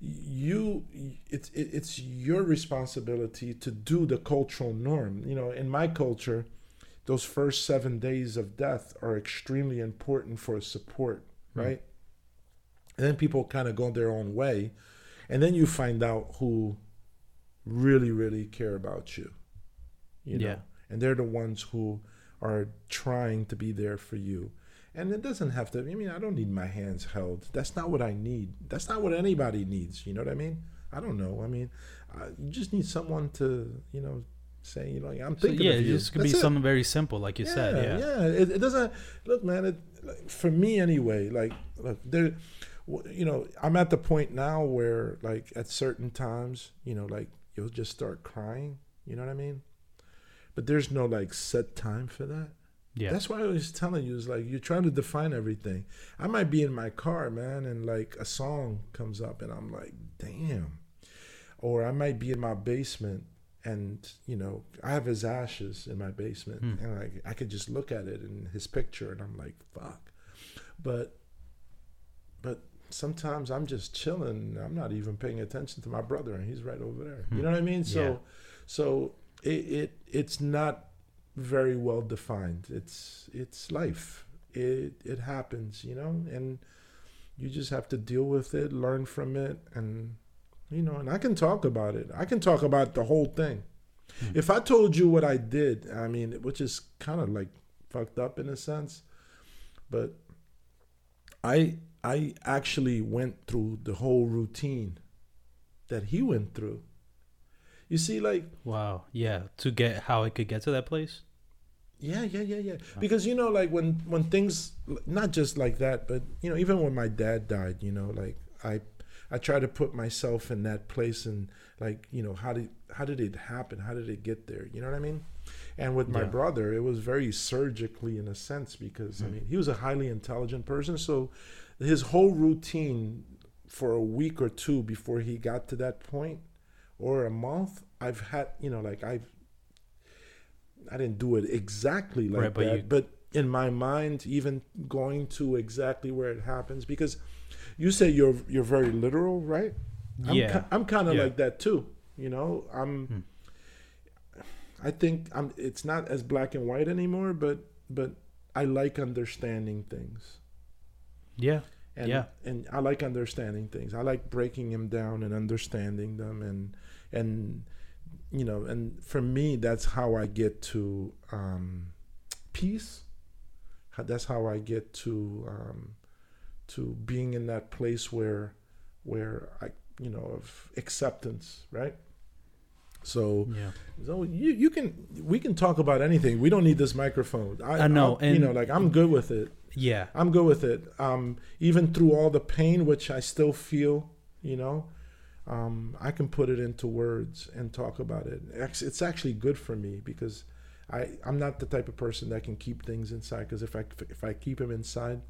You, it's it, it's your responsibility to do the cultural norm. You know, in my culture, those first seven days of death are extremely important for support, Mm. right? And then people kind of go their own way, and then you find out who really, really care about you. You know, Yeah. and they're the ones who are trying to be there for you. And it doesn't have to. I mean, I don't need my hands held. That's not what I need. That's not what anybody needs. You know what I mean? I don't know. I mean, uh, you just need someone to, you know, say, you know, I'm So, thinking yeah, of it you. just could be it. something very simple, like you said. Yeah, yeah. It, it doesn't look, man. It like, for me anyway. Like, look, there. You know, I'm at the point now where, like, at certain times, you know, like you'll just start crying. You know what I mean? But there's no like set time for that. yeah. That's why I was telling you is like you're trying to define everything. I might be in my car, man, and like a song comes up, and I'm like, damn. Or I might be in my basement, and you know I have his ashes in my basement, Hmm. and I I could just look at it and his picture, and I'm like, fuck. But but sometimes I'm just chilling. I'm not even paying attention to my brother, and he's right over there. You Hmm. know what I mean? So Yeah. so it, it it's not very well defined. It's it's life. It it happens, you know, and you just have to deal with it, learn from it, and you know. And I can talk about it. I can talk about the whole thing. Hmm. If I told you what I did, I mean, which is kind of like fucked up in a sense, but I I actually went through the whole routine that he went through. You see, like Wow. Yeah. To get how it could get to that place. Yeah, yeah, yeah, yeah. Because you know, like when when things not just like that, but you know, even when my dad died, you know, like I I try to put myself in that place and like you know how did how did it happen? How did it get there? You know what I mean? And with my Yeah. brother, it was very surgically in a sense because I Mm. mean he was a highly intelligent person, so his whole routine for a week or two before he got to that point, or a month, I've had you know like I've I didn't do it exactly like Right, but that, you- but in my mind, even going to exactly where it happens, because you say you're you're very literal, right? I'm yeah. ki- I'm kind of Yeah. like that too. You know, I'm. Hmm. I think I'm. It's not as black and white anymore, but but I like understanding things. yeah. And, Yeah. and I like understanding things. I like breaking them down and understanding them, and and you know, and for me, that's how I get to um, peace. That's how I get to um, to being in that place where where I you know of acceptance, right? So, Yeah. so you you can we can talk about anything. We don't need this microphone. I know, I'll- you know, like I'm good with it. Yeah. I'm good with it. Um, even through all the pain, which I still feel, you know, um, I can put it into words and talk about it. It's it's actually good for me because I I'm not the type of person that can keep things inside. Because if I if I keep them inside,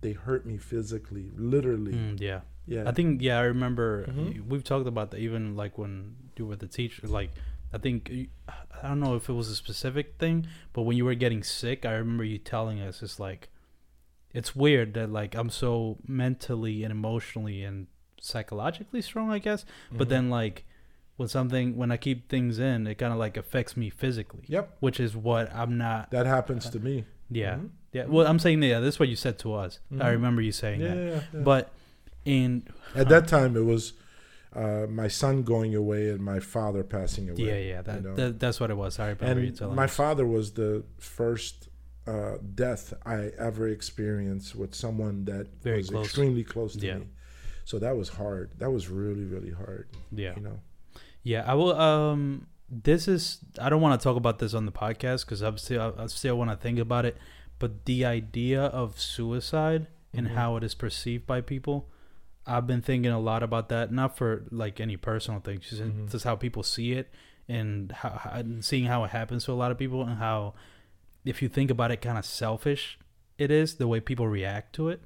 they hurt me physically, literally. Mm, yeah. Yeah. I think yeah, I remember Mhm. we've talked about that even like when you were the teacher. Like I think I don't know if it was a specific thing, but when you were getting sick, I remember you telling us it's like it's weird that like I'm so mentally and emotionally and psychologically strong, I guess. But Mhm. then like when something when I keep things in, it kind of like affects me physically, Yep, which is what I'm not. that happens to me. Yeah, Mhm. Yeah. Well, I'm saying yeah. This is what you said to us. I Mhm. remember you saying Yeah, that. yeah, yeah. But in at that time it was uh, my son going away and my father passing away. Yeah, yeah, that, you know. that that's what it was. I remember you and telling my us. father was the first uh, death I ever experienced with someone that Very was close. extremely close to Yeah. me. So that was hard. That was really, really hard. yeah, You know. yeah. I will. Um, this is. I don't want to talk about this on the podcast because I'm still. I still want to think about it. But the idea of suicide and Mhm. how it is perceived by people, I've been thinking a lot about that. Not for like any personal thing, just, Mhm. just how people see it and how, how and seeing how it happens to a lot of people and how, if you think about it, kind of selfish it is the way people react to it.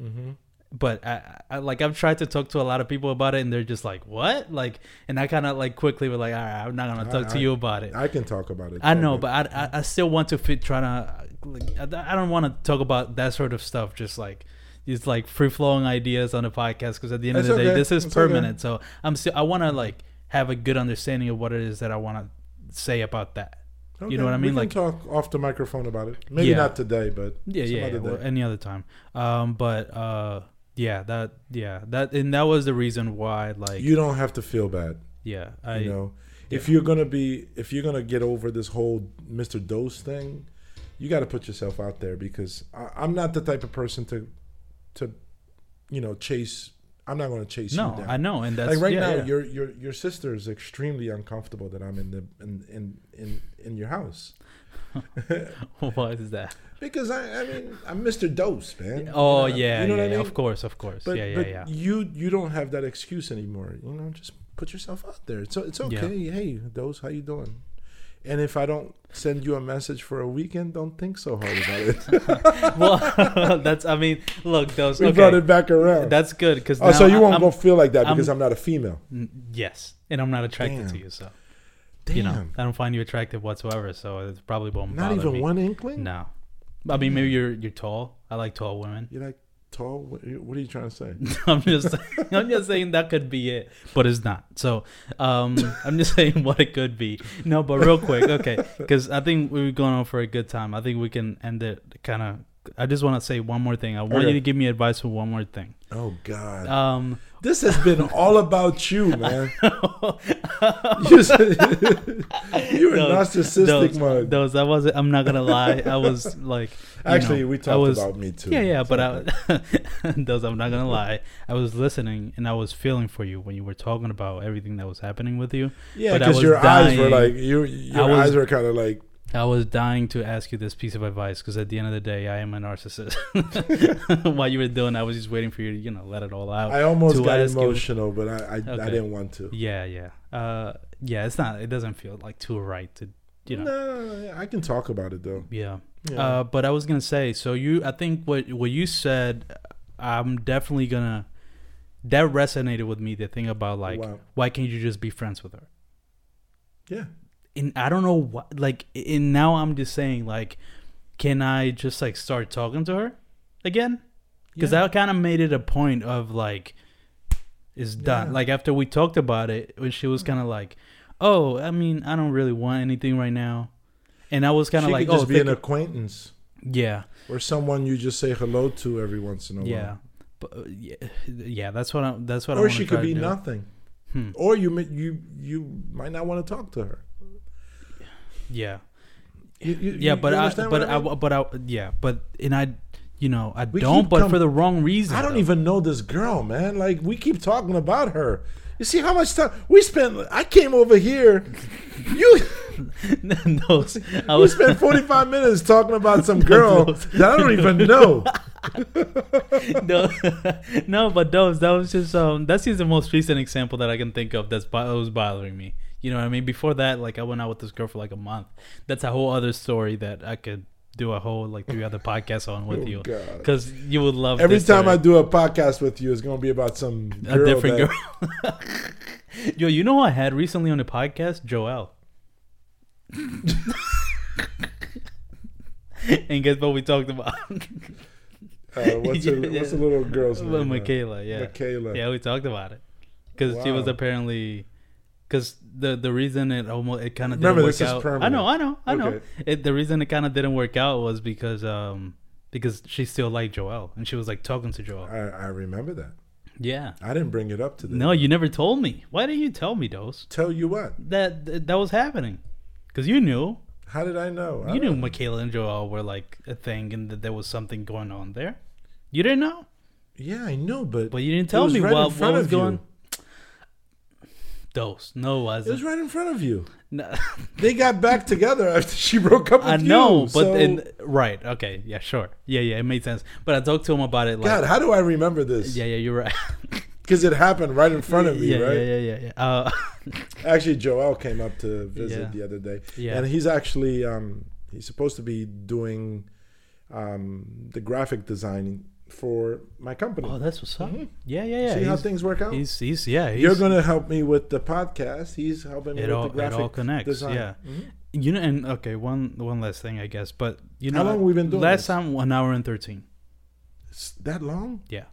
Mm-hmm. but I, I like I've tried to talk to a lot of people about it, and they're just like, "What?" Like, and I kind of like quickly were like, "All right, I'm not gonna talk I- to you about it." I can talk about it. I know, but I, I, I still want to fit trying to. Like, I don't want to talk about that sort of stuff. Just like these like free flowing ideas on the podcast, because at the end of It's the day, this is okay. permanent. So I'm still. I want to like have a good understanding of what it is that I want to say about that. you know what I mean? We Like- can talk off the microphone about it. Maybe Yeah. not today, but Yeah, some yeah, other well, any other time. Um, but uh, yeah, that yeah that and that was the reason why like you don't have to feel bad. yeah I you know, if you're gonna be, if you're gonna get over this whole Mr. Dos thing, you got to put yourself out there because I, I'm not the type of person to, to, you know, chase. I'm not gonna chase no you down. I know and that's like right yeah, now, yeah. your your your sister is extremely uncomfortable that I'm in the in in in, in your house Why is that? because I I mean I'm Mr. Dos, man. Oh You know, yeah, you know yeah, what I mean? of course, of course, But yeah, yeah, but yeah. you you don't have that excuse anymore. You know, just put yourself out there. It's it's okay. Hey, Dos, how you doing? And if I don't send you a message for a weekend, don't think so hard about it. well, that's I mean, look, those we okay, brought it back around. that's good because oh, so you won't I'm, go feel like that because I'm- I'm, not a female. Yes, and I'm not attracted to you, so Damn. You know, I don't find you attractive whatsoever, so it's probably won't Not even me. one inkling. No, I mean maybe you're you're tall. I like tall women. You're like tall. What, are you trying to say? I'm just I'm just saying that could be it, but it's not. So um, I'm just saying what it could be. No, but real quick, okay, because I think we were going on for a good time. I think we can end it kind of. I just want to say one more thing. I want Okay. you to give me advice for one more thing. Oh God, Um, this has been all about you, man. you you're No, in narcissistic those, mode. those I wasn't. I'm not gonna lie. I was like, Actually, know, we talked was- about me too. Yeah, yeah, but. I, those I'm not gonna lie. I was listening and I was feeling for you when you were talking about everything that was happening with you. yeah, but because was your eyes were like you. Your was- eyes were kind of like I was dying to ask you this piece of advice because at the end of the day, I am a narcissist. While you were doing, I was just waiting for you to, you know, let it all out. I almost got ask you- emotional, but I I, I didn't want to. yeah, yeah, uh, yeah. It's not. It doesn't feel like too right to, you know. No, no, no, I can talk about it though. Yeah. Yeah. Uh, but I was gonna say, so you, I think what what you said, I'm definitely gonna. That resonated with me. The thing about like, Wow. why can't you just be friends with her? Yeah. And I don't know what, like, and now I'm just saying, like, can I just like start talking to her again? Because Yeah. I kind of made it a point of like, it's done. Yeah. Like after we talked about it, when she was kind of like, oh, I mean, I don't really want anything right now, and I was kind of like, could just oh, be an acquaintance yeah. or someone you just say hello to every once in a Yeah, while. but uh, yeah, yeah, that's what I. That's what I Or wanna she could be nothing. Hmm. Or you you you might not want to talk to her. Yeah, You- you- yeah, but I, but I, mean? but I, yeah, but and I, you know, I We don't, but com- for the wrong reason. I don't though. even know this girl, man. Like we keep talking about her. You see how much time we spent? I came over here. You Those, I we was, spent forty five minutes talking about some girl that I don't even know. no, no, but those that was just um that's just the most recent example that I can think of that's that was bothering me. You know what I mean? Before that, like I went out with this girl for like a month. That's a whole other story that I could do a whole like three other podcasts on with Oh, you because you would love Every time I do a podcast with you, it's gonna be about some a girl different that- girl. Yo, you know who I had recently on the podcast? Joel. and guess what we talked about? Uh, what's, her, what's the little girl's name? Uh, Michaela, yeah. Michaela. Yeah, we talked about it because she was apparently because the the reason it almost it kind of didn't Remember, work out. I know, I know, I know. Okay. It, the reason it kind of didn't work out was because um because she still liked Joel and she was like talking to Joel. I, I remember that. Yeah. I didn't bring it up to them. No, you never told me. Why didn't you tell me Dos? Tell you what? That that, that was happening. Because you knew. How did I know? I You knew Michaela and Joel were like a thing and that there was something going on there. You didn't know? Yeah, I knew, but But you didn't tell me right what, in what front was you. Those. No, it It wasn't. It was right in front of you. No. They got back together after she broke up with you. I know, you. but so- in, right, okay, yeah, sure, yeah, yeah, it made sense. But I talked to him about it, like, God, how do I remember this? yeah, yeah, you're right. Because it happened right in front of me, yeah, right? yeah, yeah, yeah, yeah. Uh, Actually, Joel came up to visit Yeah. the other day, Yeah. and he's actually um, he's supposed to be doing um, the graphic design for my company. oh, that's what's up. Mhm. Yeah, yeah, yeah. See how things work out. he's, he's, yeah, he's, You're gonna help me with the podcast. He's helping me with all- the it graphic all connects, design. yeah. Mhm. you know, and okay, one, one last thing, I guess, but you know, How long we've been doing Last this? time, one hour and thirteen. It's that long? Yeah,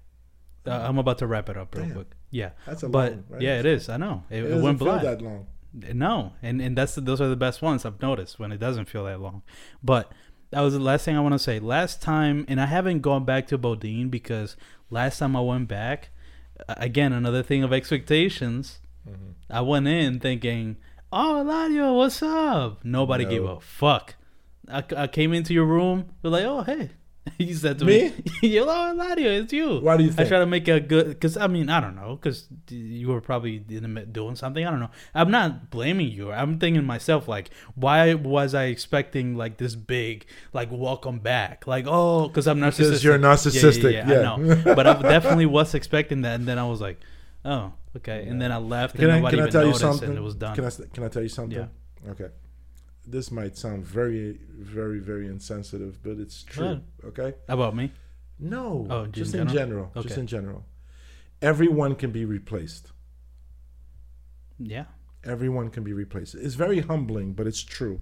uh, I'm about to wrap it up real Damn. quick. Yeah, That's a but long. Right? yeah, it is. I know it, It, it, went blind. that long. No, and and that's those are the best ones I've noticed when it doesn't feel that long. But that was the last thing I want to say. Last time, and I haven't gone back to Bodine because last time I went back, again another thing of expectations. Mhm. I went in thinking, "Oh, Eladio, what's up?" Nobody gave a fuck. I, I came into your room. You're like, "Oh, hey." You said to me, "You're oh, Eladio, it's you." Why do you Think? I try to make a good because I mean I don't know because you were probably in the mid- doing something I don't know. I'm not blaming you. I'm thinking myself like why was I expecting like this big like welcome back like oh because I'm narcissistic. Because you're narcissistic. Yeah, yeah, Yeah, I know. but I definitely was expecting that, and then I was like, oh okay, and then I left Can and I, nobody can I even noticed something? and it was done. Can I can I tell you something? Yeah. Okay. This might sound very very very insensitive, but it's true. Okay. About me? No. Oh, just in general? general. Just in general. Everyone can be replaced. Yeah. Everyone can be replaced. It's very humbling, but it's true.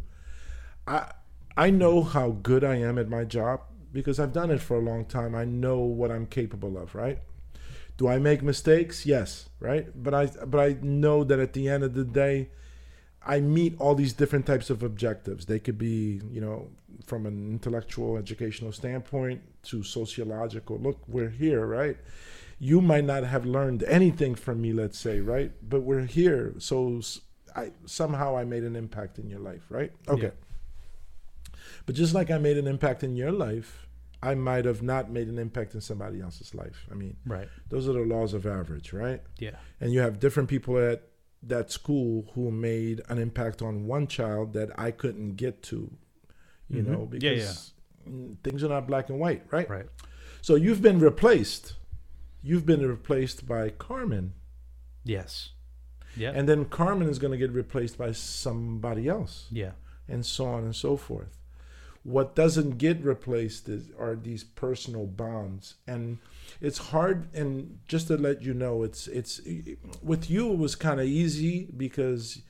I I know how good I am at my job because I've done it for a long time. I know what I'm capable of, right? Do I make mistakes? Yes, right? But I but I know that at the end of the day, I meet all these different types of objectives. They could be, you know, from an intellectual, educational standpoint to sociological. Look, we're here, right? You might not have learned anything from me, let's say, right? But we're here, so I somehow I made an impact in your life, right? Okay. Yeah. But just like I made an impact in your life, I might have not made an impact in somebody else's life. I mean, right. Those are the laws of average, right? Yeah. And you have different people at that school who made an impact on one child that I couldn't get to, you mm-hmm. know, because yeah, yeah. things are not black and white, right? Right. So you've been replaced. You've been replaced by Carmen. Yes. Yeah. And then Carmen is going to get replaced by somebody else. Yeah. And so on and so forth. What doesn't get replaced is, are these personal bonds, and it's hard. And just to let you know, it's it's with you it was kind of easy because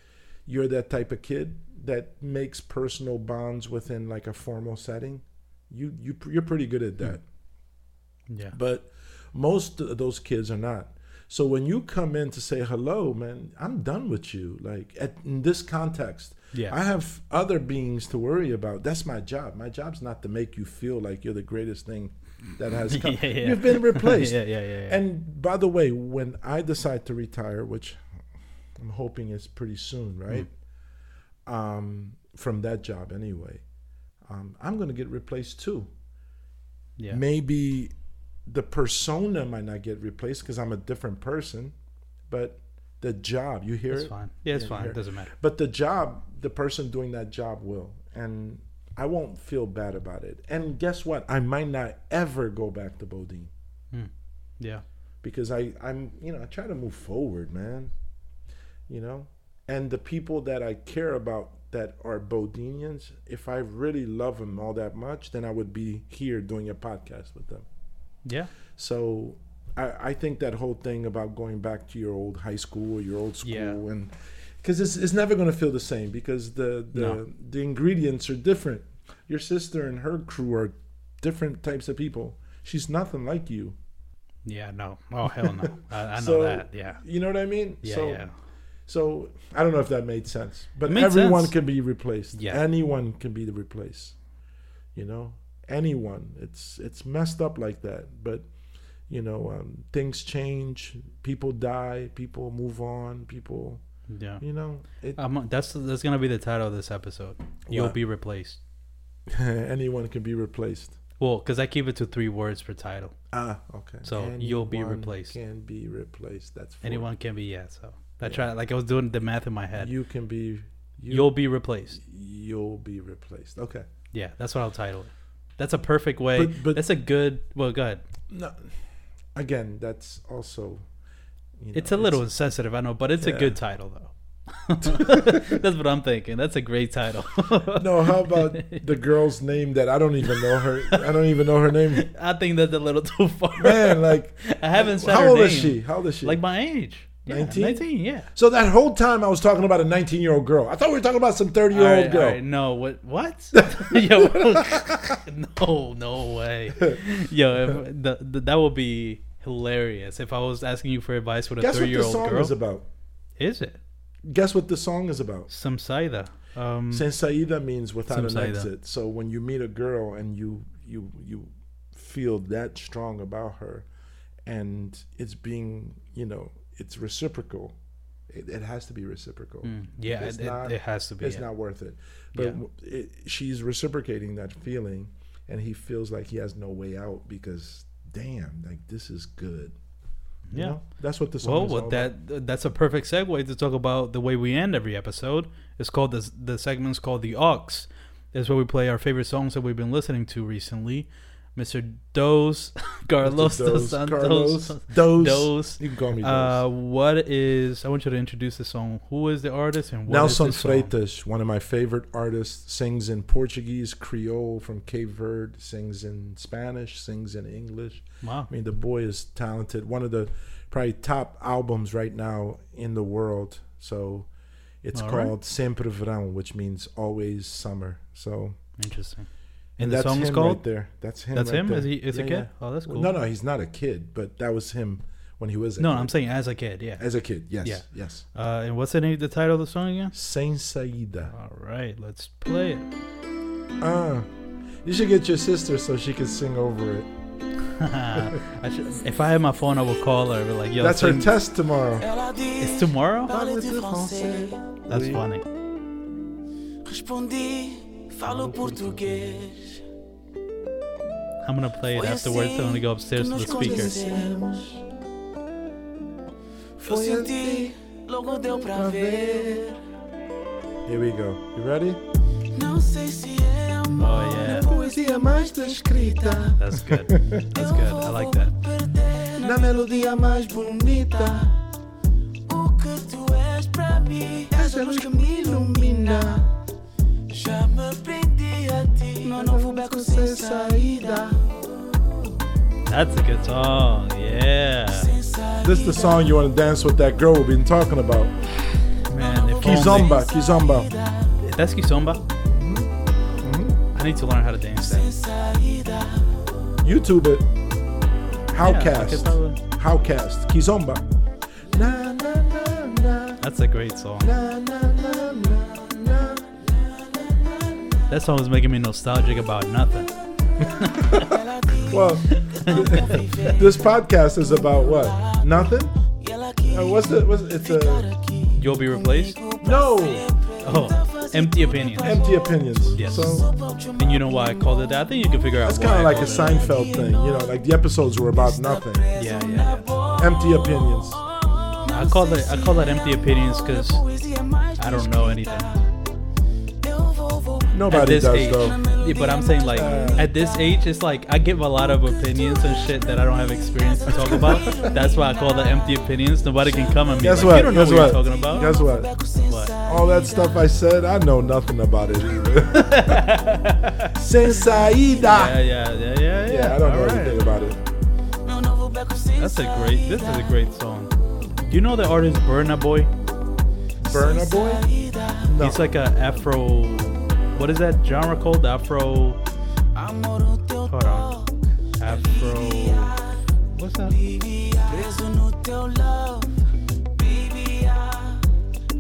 you're that type of kid that makes personal bonds within like a formal setting. You you you're pretty good at that. Yeah. But most of those kids are not. So when you come in to say hello, man, I'm done with you. Like at, in this context, yeah. I have other beings to worry about. That's my job. My job's not to make you feel like you're the greatest thing that has come. yeah, yeah. You've been replaced. yeah, yeah, yeah, And by the way, when I decide to retire, which I'm hoping is pretty soon, right? Mm. Um, from that job anyway, um, I'm going to get replaced too. Yeah. Maybe the persona might not get replaced because I'm a different person, but the job. You hear it's it? fine. Yeah, it's fine. It doesn't matter. But the job, the person doing that job will, and I won't feel bad about it. And guess what? I might not ever go back to Bodine. Hmm. Yeah. Because I, I'm, you know, I try to move forward, man. You know, and the people that I care about that are Bodinians, if I really love them all that much, then I would be here doing a podcast with them. Yeah. So I, I think that whole thing about going back to your old high school or your old school yeah. and because it's, it's never going to feel the same because the the, no. the ingredients are different. Your sister and her crew are different types of people. She's nothing like you. Yeah, no. Oh hell no. I, I know so, that. Yeah. You know what I mean? Yeah, so, yeah. So I don't know if that made sense, but everyone sense. can be replaced. Yeah. Anyone can be replaced. You know, anyone. It's it's messed up like that, but you know um, things change people die people move on people yeah. you know it, um, that's that's gonna be the title of this episode. You'll what? be replaced. Anyone can be replaced. Well because i keep it to three words per title. Ah okay. So anyone you'll be replaced. can be replaced that's four. anyone can be yeah so. I yeah. try like i was doing the math in my head. You can be you, will be replaced. You'll be replaced okay. Yeah that's what i'll title it. That's a perfect way but, but that's a good well go ahead. No again, that's also. You know, it's a little it's, sensitive, I know, but it's yeah. a good title though. That's what I'm thinking. That's a great title. no, how about the girl's name that I don't even know her? I don't even know her name. I think that's a little too far. Man, like I haven't said How old name. is she? How old is she? Like my age. 19? 19, yeah. So that whole time I was talking about a 19 year old girl. I thought we were talking about some 30 year old right, girl. Right, no, what? What? Yo, no, no way. Yo, the, the, that would be hilarious if I was asking you for advice with a 30 year old girl. Guess what the song is about? Is it? Guess what the song is about? Sem Saída. Um, Sem Saída means without an exit. So when you meet a girl and you you you feel that strong about her, and it's being you know it's reciprocal. It, it has to be reciprocal. Mm, yeah, it, not, it, has to be. It's yeah. not worth it. But yeah. she's reciprocating that feeling, and he feels like he has no way out because damn, like this is good. You yeah, know? that's what the song. Well, what that about. that's a perfect segue to talk about the way we end every episode. It's called the the segment's called the Aux. That's where we play our favorite songs that we've been listening to recently. Mr. Dos Carlos Mr. Dos, Santos Carlos Dos. Dos. You can call me uh, Dos. Uh, what is? I want you to introduce the song. Who is the artist and what Nelson Freitas, one of my favorite artists, sings in Portuguese, Creole from Cape Verde, sings in Spanish, sings in English. Wow! I mean, the boy is talented. One of the probably top albums right now in the world. So It's All right. called Sempre Verão, which means always summer. So Interesting. And And the that's song is him called. right there. That's him. That's right him. there. Is he? Is a kid? yeah. Oh, that's cool. No, no, he's not a kid, but that was him when he was a No, kid. I'm saying as a kid. Yeah. as a kid. Yes, Yeah. yes. Uh, and what's the name? The title of the song again? Sem saída. All right, let's play it. Uh, you should get your sister so she can sing over it. I should, if I had my phone, I would call her. be Like, yo, That's her test tomorrow. It's tomorrow. Parle de français. That's funny. Respondi: Falo português. I'm gonna play it afterwards. I'm assim gonna go que upstairs to the speaker. Eu senti, logo deu pra ver. Here we go. You ready? Não sei se é amor. Oh yeah, Poesia mais descrita, that's good. That's good. I like that. Na melodia mais bonita. o que tu és pra mim. És a luz que me ilumina. Já me prendi a ti. Meu novo beco sem saída. That's a good song. Yeah, This is the song you want to dance with that girl we've been talking about. man. If Kizomba, only- Kizomba. That's Kizomba. Mhm. I need to learn how to dance that. YouTube it. Yeah, I could Howcast. probably- Howcast. Kizomba. Na, na, na, na, That's a great song. That song is making me nostalgic about nothing. Well, this podcast is about what? Nothing? Uh, what's the, what's, it's a. You'll be replaced. no, Oh, empty opinions. empty opinions. Yes. So And you know why I called it that? I think you can figure out. It's kind of like a that. Seinfeld thing. You know, like the episodes were about nothing. Yeah, yeah. yeah. Empty opinions. I call it. I call that empty opinions because I don't know anything. At this does age, though. Yeah, but I'm saying like Uh, at this age, it's like I give a lot of opinions and shit that I don't have experience to talk about. That's why I call that empty opinions. Nobody can come and be Guess like, what? you don't know Guess what, what? you're talking about. Guess what? What? All that stuff I said, I know nothing about it either. Sem. Yeah, yeah, yeah, yeah, yeah. I don't know All right. anything about it. That's a great. This is a great song. Do you know the artist Burna Boy? Burna Boy? No. He's like a Afro. What is that genre called? Afro. Hold on. Afro. What's that? Preso no teu love, baby,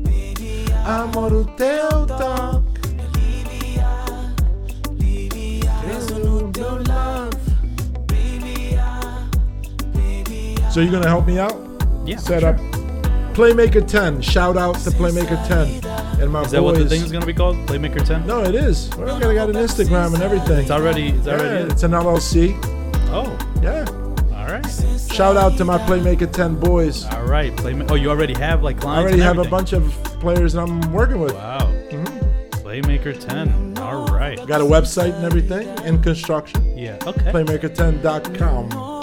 baby, Amor o teu toque. preso no teu love, baby. So you're gonna help me out? Yeah. Set sure. up Playmaker 10. Shout out to Playmaker 10 and my Is that boys. what the thing is gonna be called? Playmaker 10. no, it is. We're gonna got an Instagram and everything. It's already. It's already. Yeah, in. it's an LLC. Oh. Yeah. All right. Shout out to my Playmaker 10 boys. All right. Playma- Oh, you already have like clients. I already have a bunch of players that I'm working with. Wow. Playmaker 10. All right. Got a website and everything in construction. Yeah. Okay. Playmaker10.com.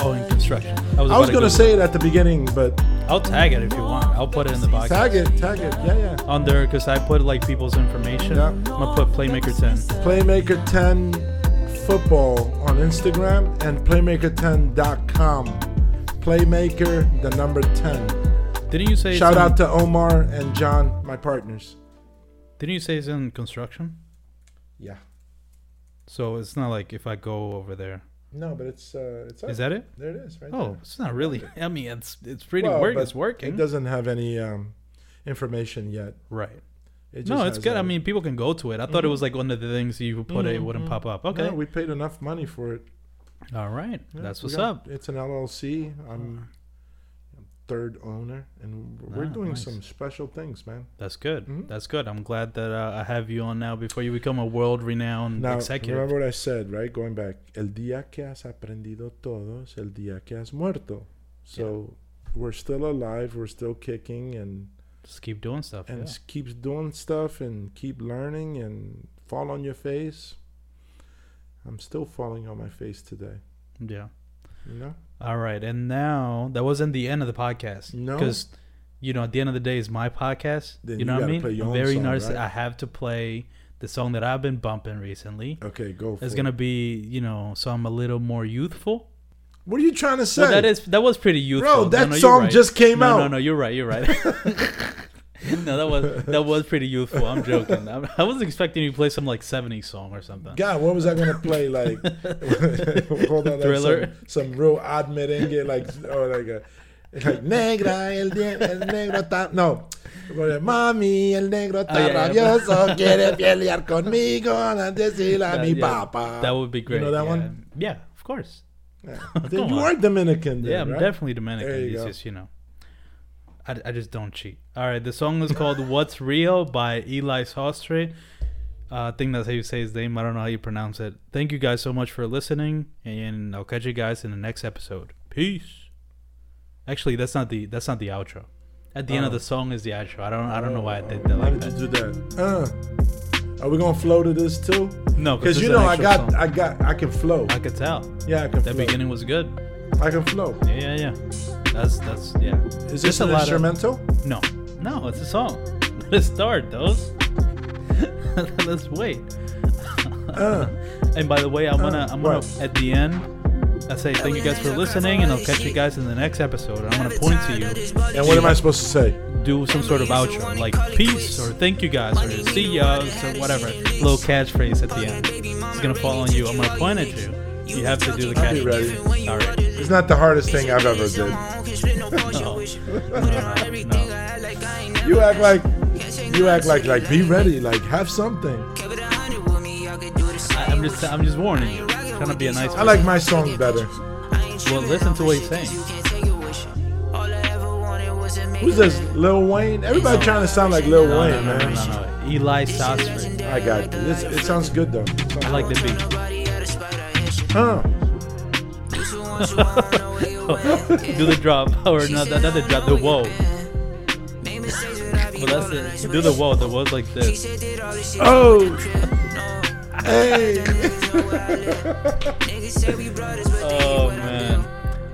Oh, in construction. I was, I was about gonna say it at the beginning, but I'll tag it if you want. I'll put it in the box. tag it, tag it. Yeah, yeah. Under, because I put like people's information. Yeah. I'm gonna put Playmaker 10. Playmaker 10 football on Instagram and playmaker10.com. Playmaker, the number 10. Didn't you say? it's Shout in- out to Omar and John, my partners. Didn't you say it's in construction? Yeah. So it's not like if I go over there. No, but it's uh, it's up. Is that it? there? It is right Oh, there. it's not really. I mean, it's it's pretty Well, work. It's working. It doesn't have any um, information yet. right. It No, it's good. a- I mean, people can go to it. I thought it was like one of the things you put it, it wouldn't pop up. Okay. No, we paid enough money for it. All right. Yeah, That's what's got- up. It's an LLC. I'm third owner, and we're Ah, doing nice. some special things, man. That's good. Mhm. That's good. I'm glad that uh, I have you on now before you become a world-renowned Now, executive. remember what I said, right? Going back, el día que has aprendido todo es el día que has muerto. So we're still alive, we're still kicking, and Just keep doing stuff. and yeah. s- keep doing stuff and keep learning and fall on your face. I'm still falling on my face today. yeah. You know? All right. And now that wasn't the end of the podcast. No? Because you know, at the end of the day, is my podcast. Then you you know what I mean? play your I'm very song, narciss- right? I have to play the song that I've been bumping recently. Okay, go for It's it. gonna be, you know, so I'm a little more youthful. What are you trying to say? Well, that is that was pretty youthful. Bro, that no, you're song right. just came no, out. No, no, you're right. You're right. no, that was that was pretty youthful. I'm joking. I, I was expecting you to play some like '70s song or something. God, what was I gonna play? Like, hold on, Thriller? Some, some real odd merengue, like, or like a, like negra, el, die- el negro está, no, mami, el negro está Oh, yeah, yeah. rabioso, quiere pelear conmigo, decirle a That- mi yeah, papa. That would be great. You know that yeah. one? Yeah, of course. Yeah. You on. are Dominican, then, yeah, I'm right? definitely Dominican. It's just you know, I, I just don't cheat. All right, the song is called "What's Real" by Eli Sostre. Uh, I think that's how you say his name. I don't know how you pronounce it. Thank you guys so much for listening, and I'll catch you guys in the next episode. Peace. Actually, that's not the that's not the outro. At the end of Oh. the song is the outro. I don't I don't know why I did that Why like did that. you do that? Uh, are we gonna flow to this too? No, Because you know I got, song. I got, I can flow. I could tell Yeah, I can that flow. beginning was good. I can flow. Yeah, yeah, yeah. That's that's yeah. Is Just this a an lot of- instrumental? No, no, it's a song. Let's start, Dos. Let's wait. Uh, And by the way, I'm gonna, Uh, I'm gonna what? at the end. I say thank you guys for listening, and I'll catch you guys in the next episode. I'm gonna point to you, and what am I supposed to say? do some sort of outro, like peace or thank you guys or see ya or whatever, little catchphrase at the end. It's gonna fall on you. I'm gonna point at you. You have to do the I'll be ready. All right. It's not the hardest thing I've ever did. No, no, no, no. You act like, you act like, like be ready, like have something. I, I'm just, I'm just warning you. Trying to be a nice. I like my song better. Well, listen to what he's saying. Who's this? Lil Wayne? Everybody trying to sound like Lil No, Wayne, no, no, man. no, no, no. Eli Sostre. I got you. This, it sounds good though. I like the beat. Huh? Do the drop or not? Not the drop. The whoa. Well, that's it. Do the whoa. The whoa's like this. Oh. hey. Oh man.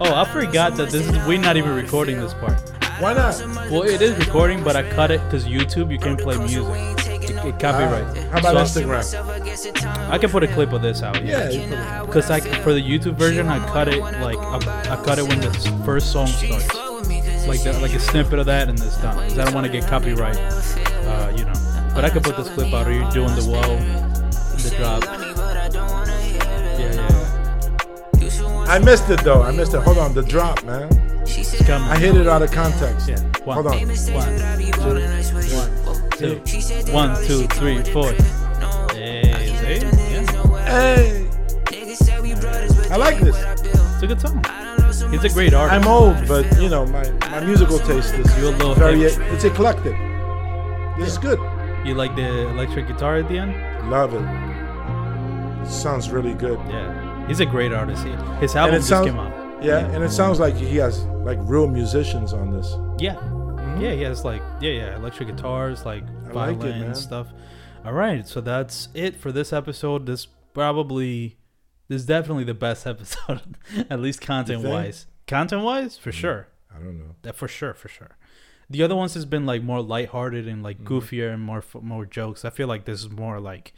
Oh, I forgot that this is. We're not even recording this part. Why not? Well, it is recording, but I cut it because YouTube. You can't play music. It, it copyright. How about So, Instagram? I can put a clip of this out. Yeah. you put it- Because I for the YouTube version, I cut it like I, um, I cut it when the first song starts, like the, uh, like a snippet of that and this done. Because I don't want to get copyright, uh, you know. But I could put this clip out. Or you doing the whoa, the drop. Yeah, yeah. I missed it though. I missed it. Hold on, the drop, man. It's coming. I hit it out of context. Yeah. One, Hold on. One, two, one, two, one, two, three, four. Hey, see? Yeah. Hey. I like this. It's a good song. He's a great artist. I'm old, but you know my, my musical taste is You a little very hip. it's eclectic. This is good. You like the electric guitar at the end? Love it. It sounds really good. Yeah, he's a great artist. He, his album just sounds- came out. Yeah, and it sounds like he has like real musicians on this. Yeah, yeah, he has like yeah, yeah, electric guitars, like Mm-hmm. I like it, violin man. and stuff. All right, so that's it for this episode. This probably, this is definitely the best episode, at least content wise. Content wise, for sure. I don't know. That for sure, for sure. The other ones has been like more lighthearted and like Mm-hmm. goofier and more more jokes. I feel like this is more like,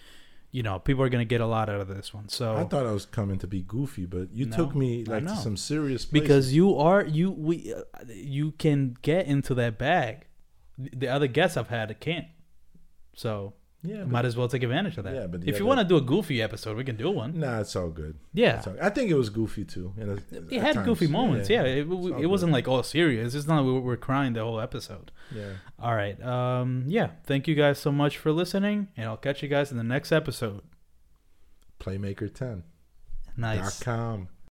you know, people are gonna get a lot out of this one. So I thought I was coming to be goofy, but you No, took me like to some serious places. because you are you we uh, you can get into that bag. The other guests I've had can't. So yeah, might as well take advantage of that. Yeah, but if you other- want to do a goofy episode, we can do one. nah, it's all good. Yeah. It's all- I think it was goofy too. in a- It at had times. goofy moments, yeah. It, It's all it wasn't like all serious. It's not like we're crying the whole episode. Yeah. All right. Um. Yeah. Thank you guys so much for listening, and I'll catch you guys in the next episode. Playmaker10. Nice.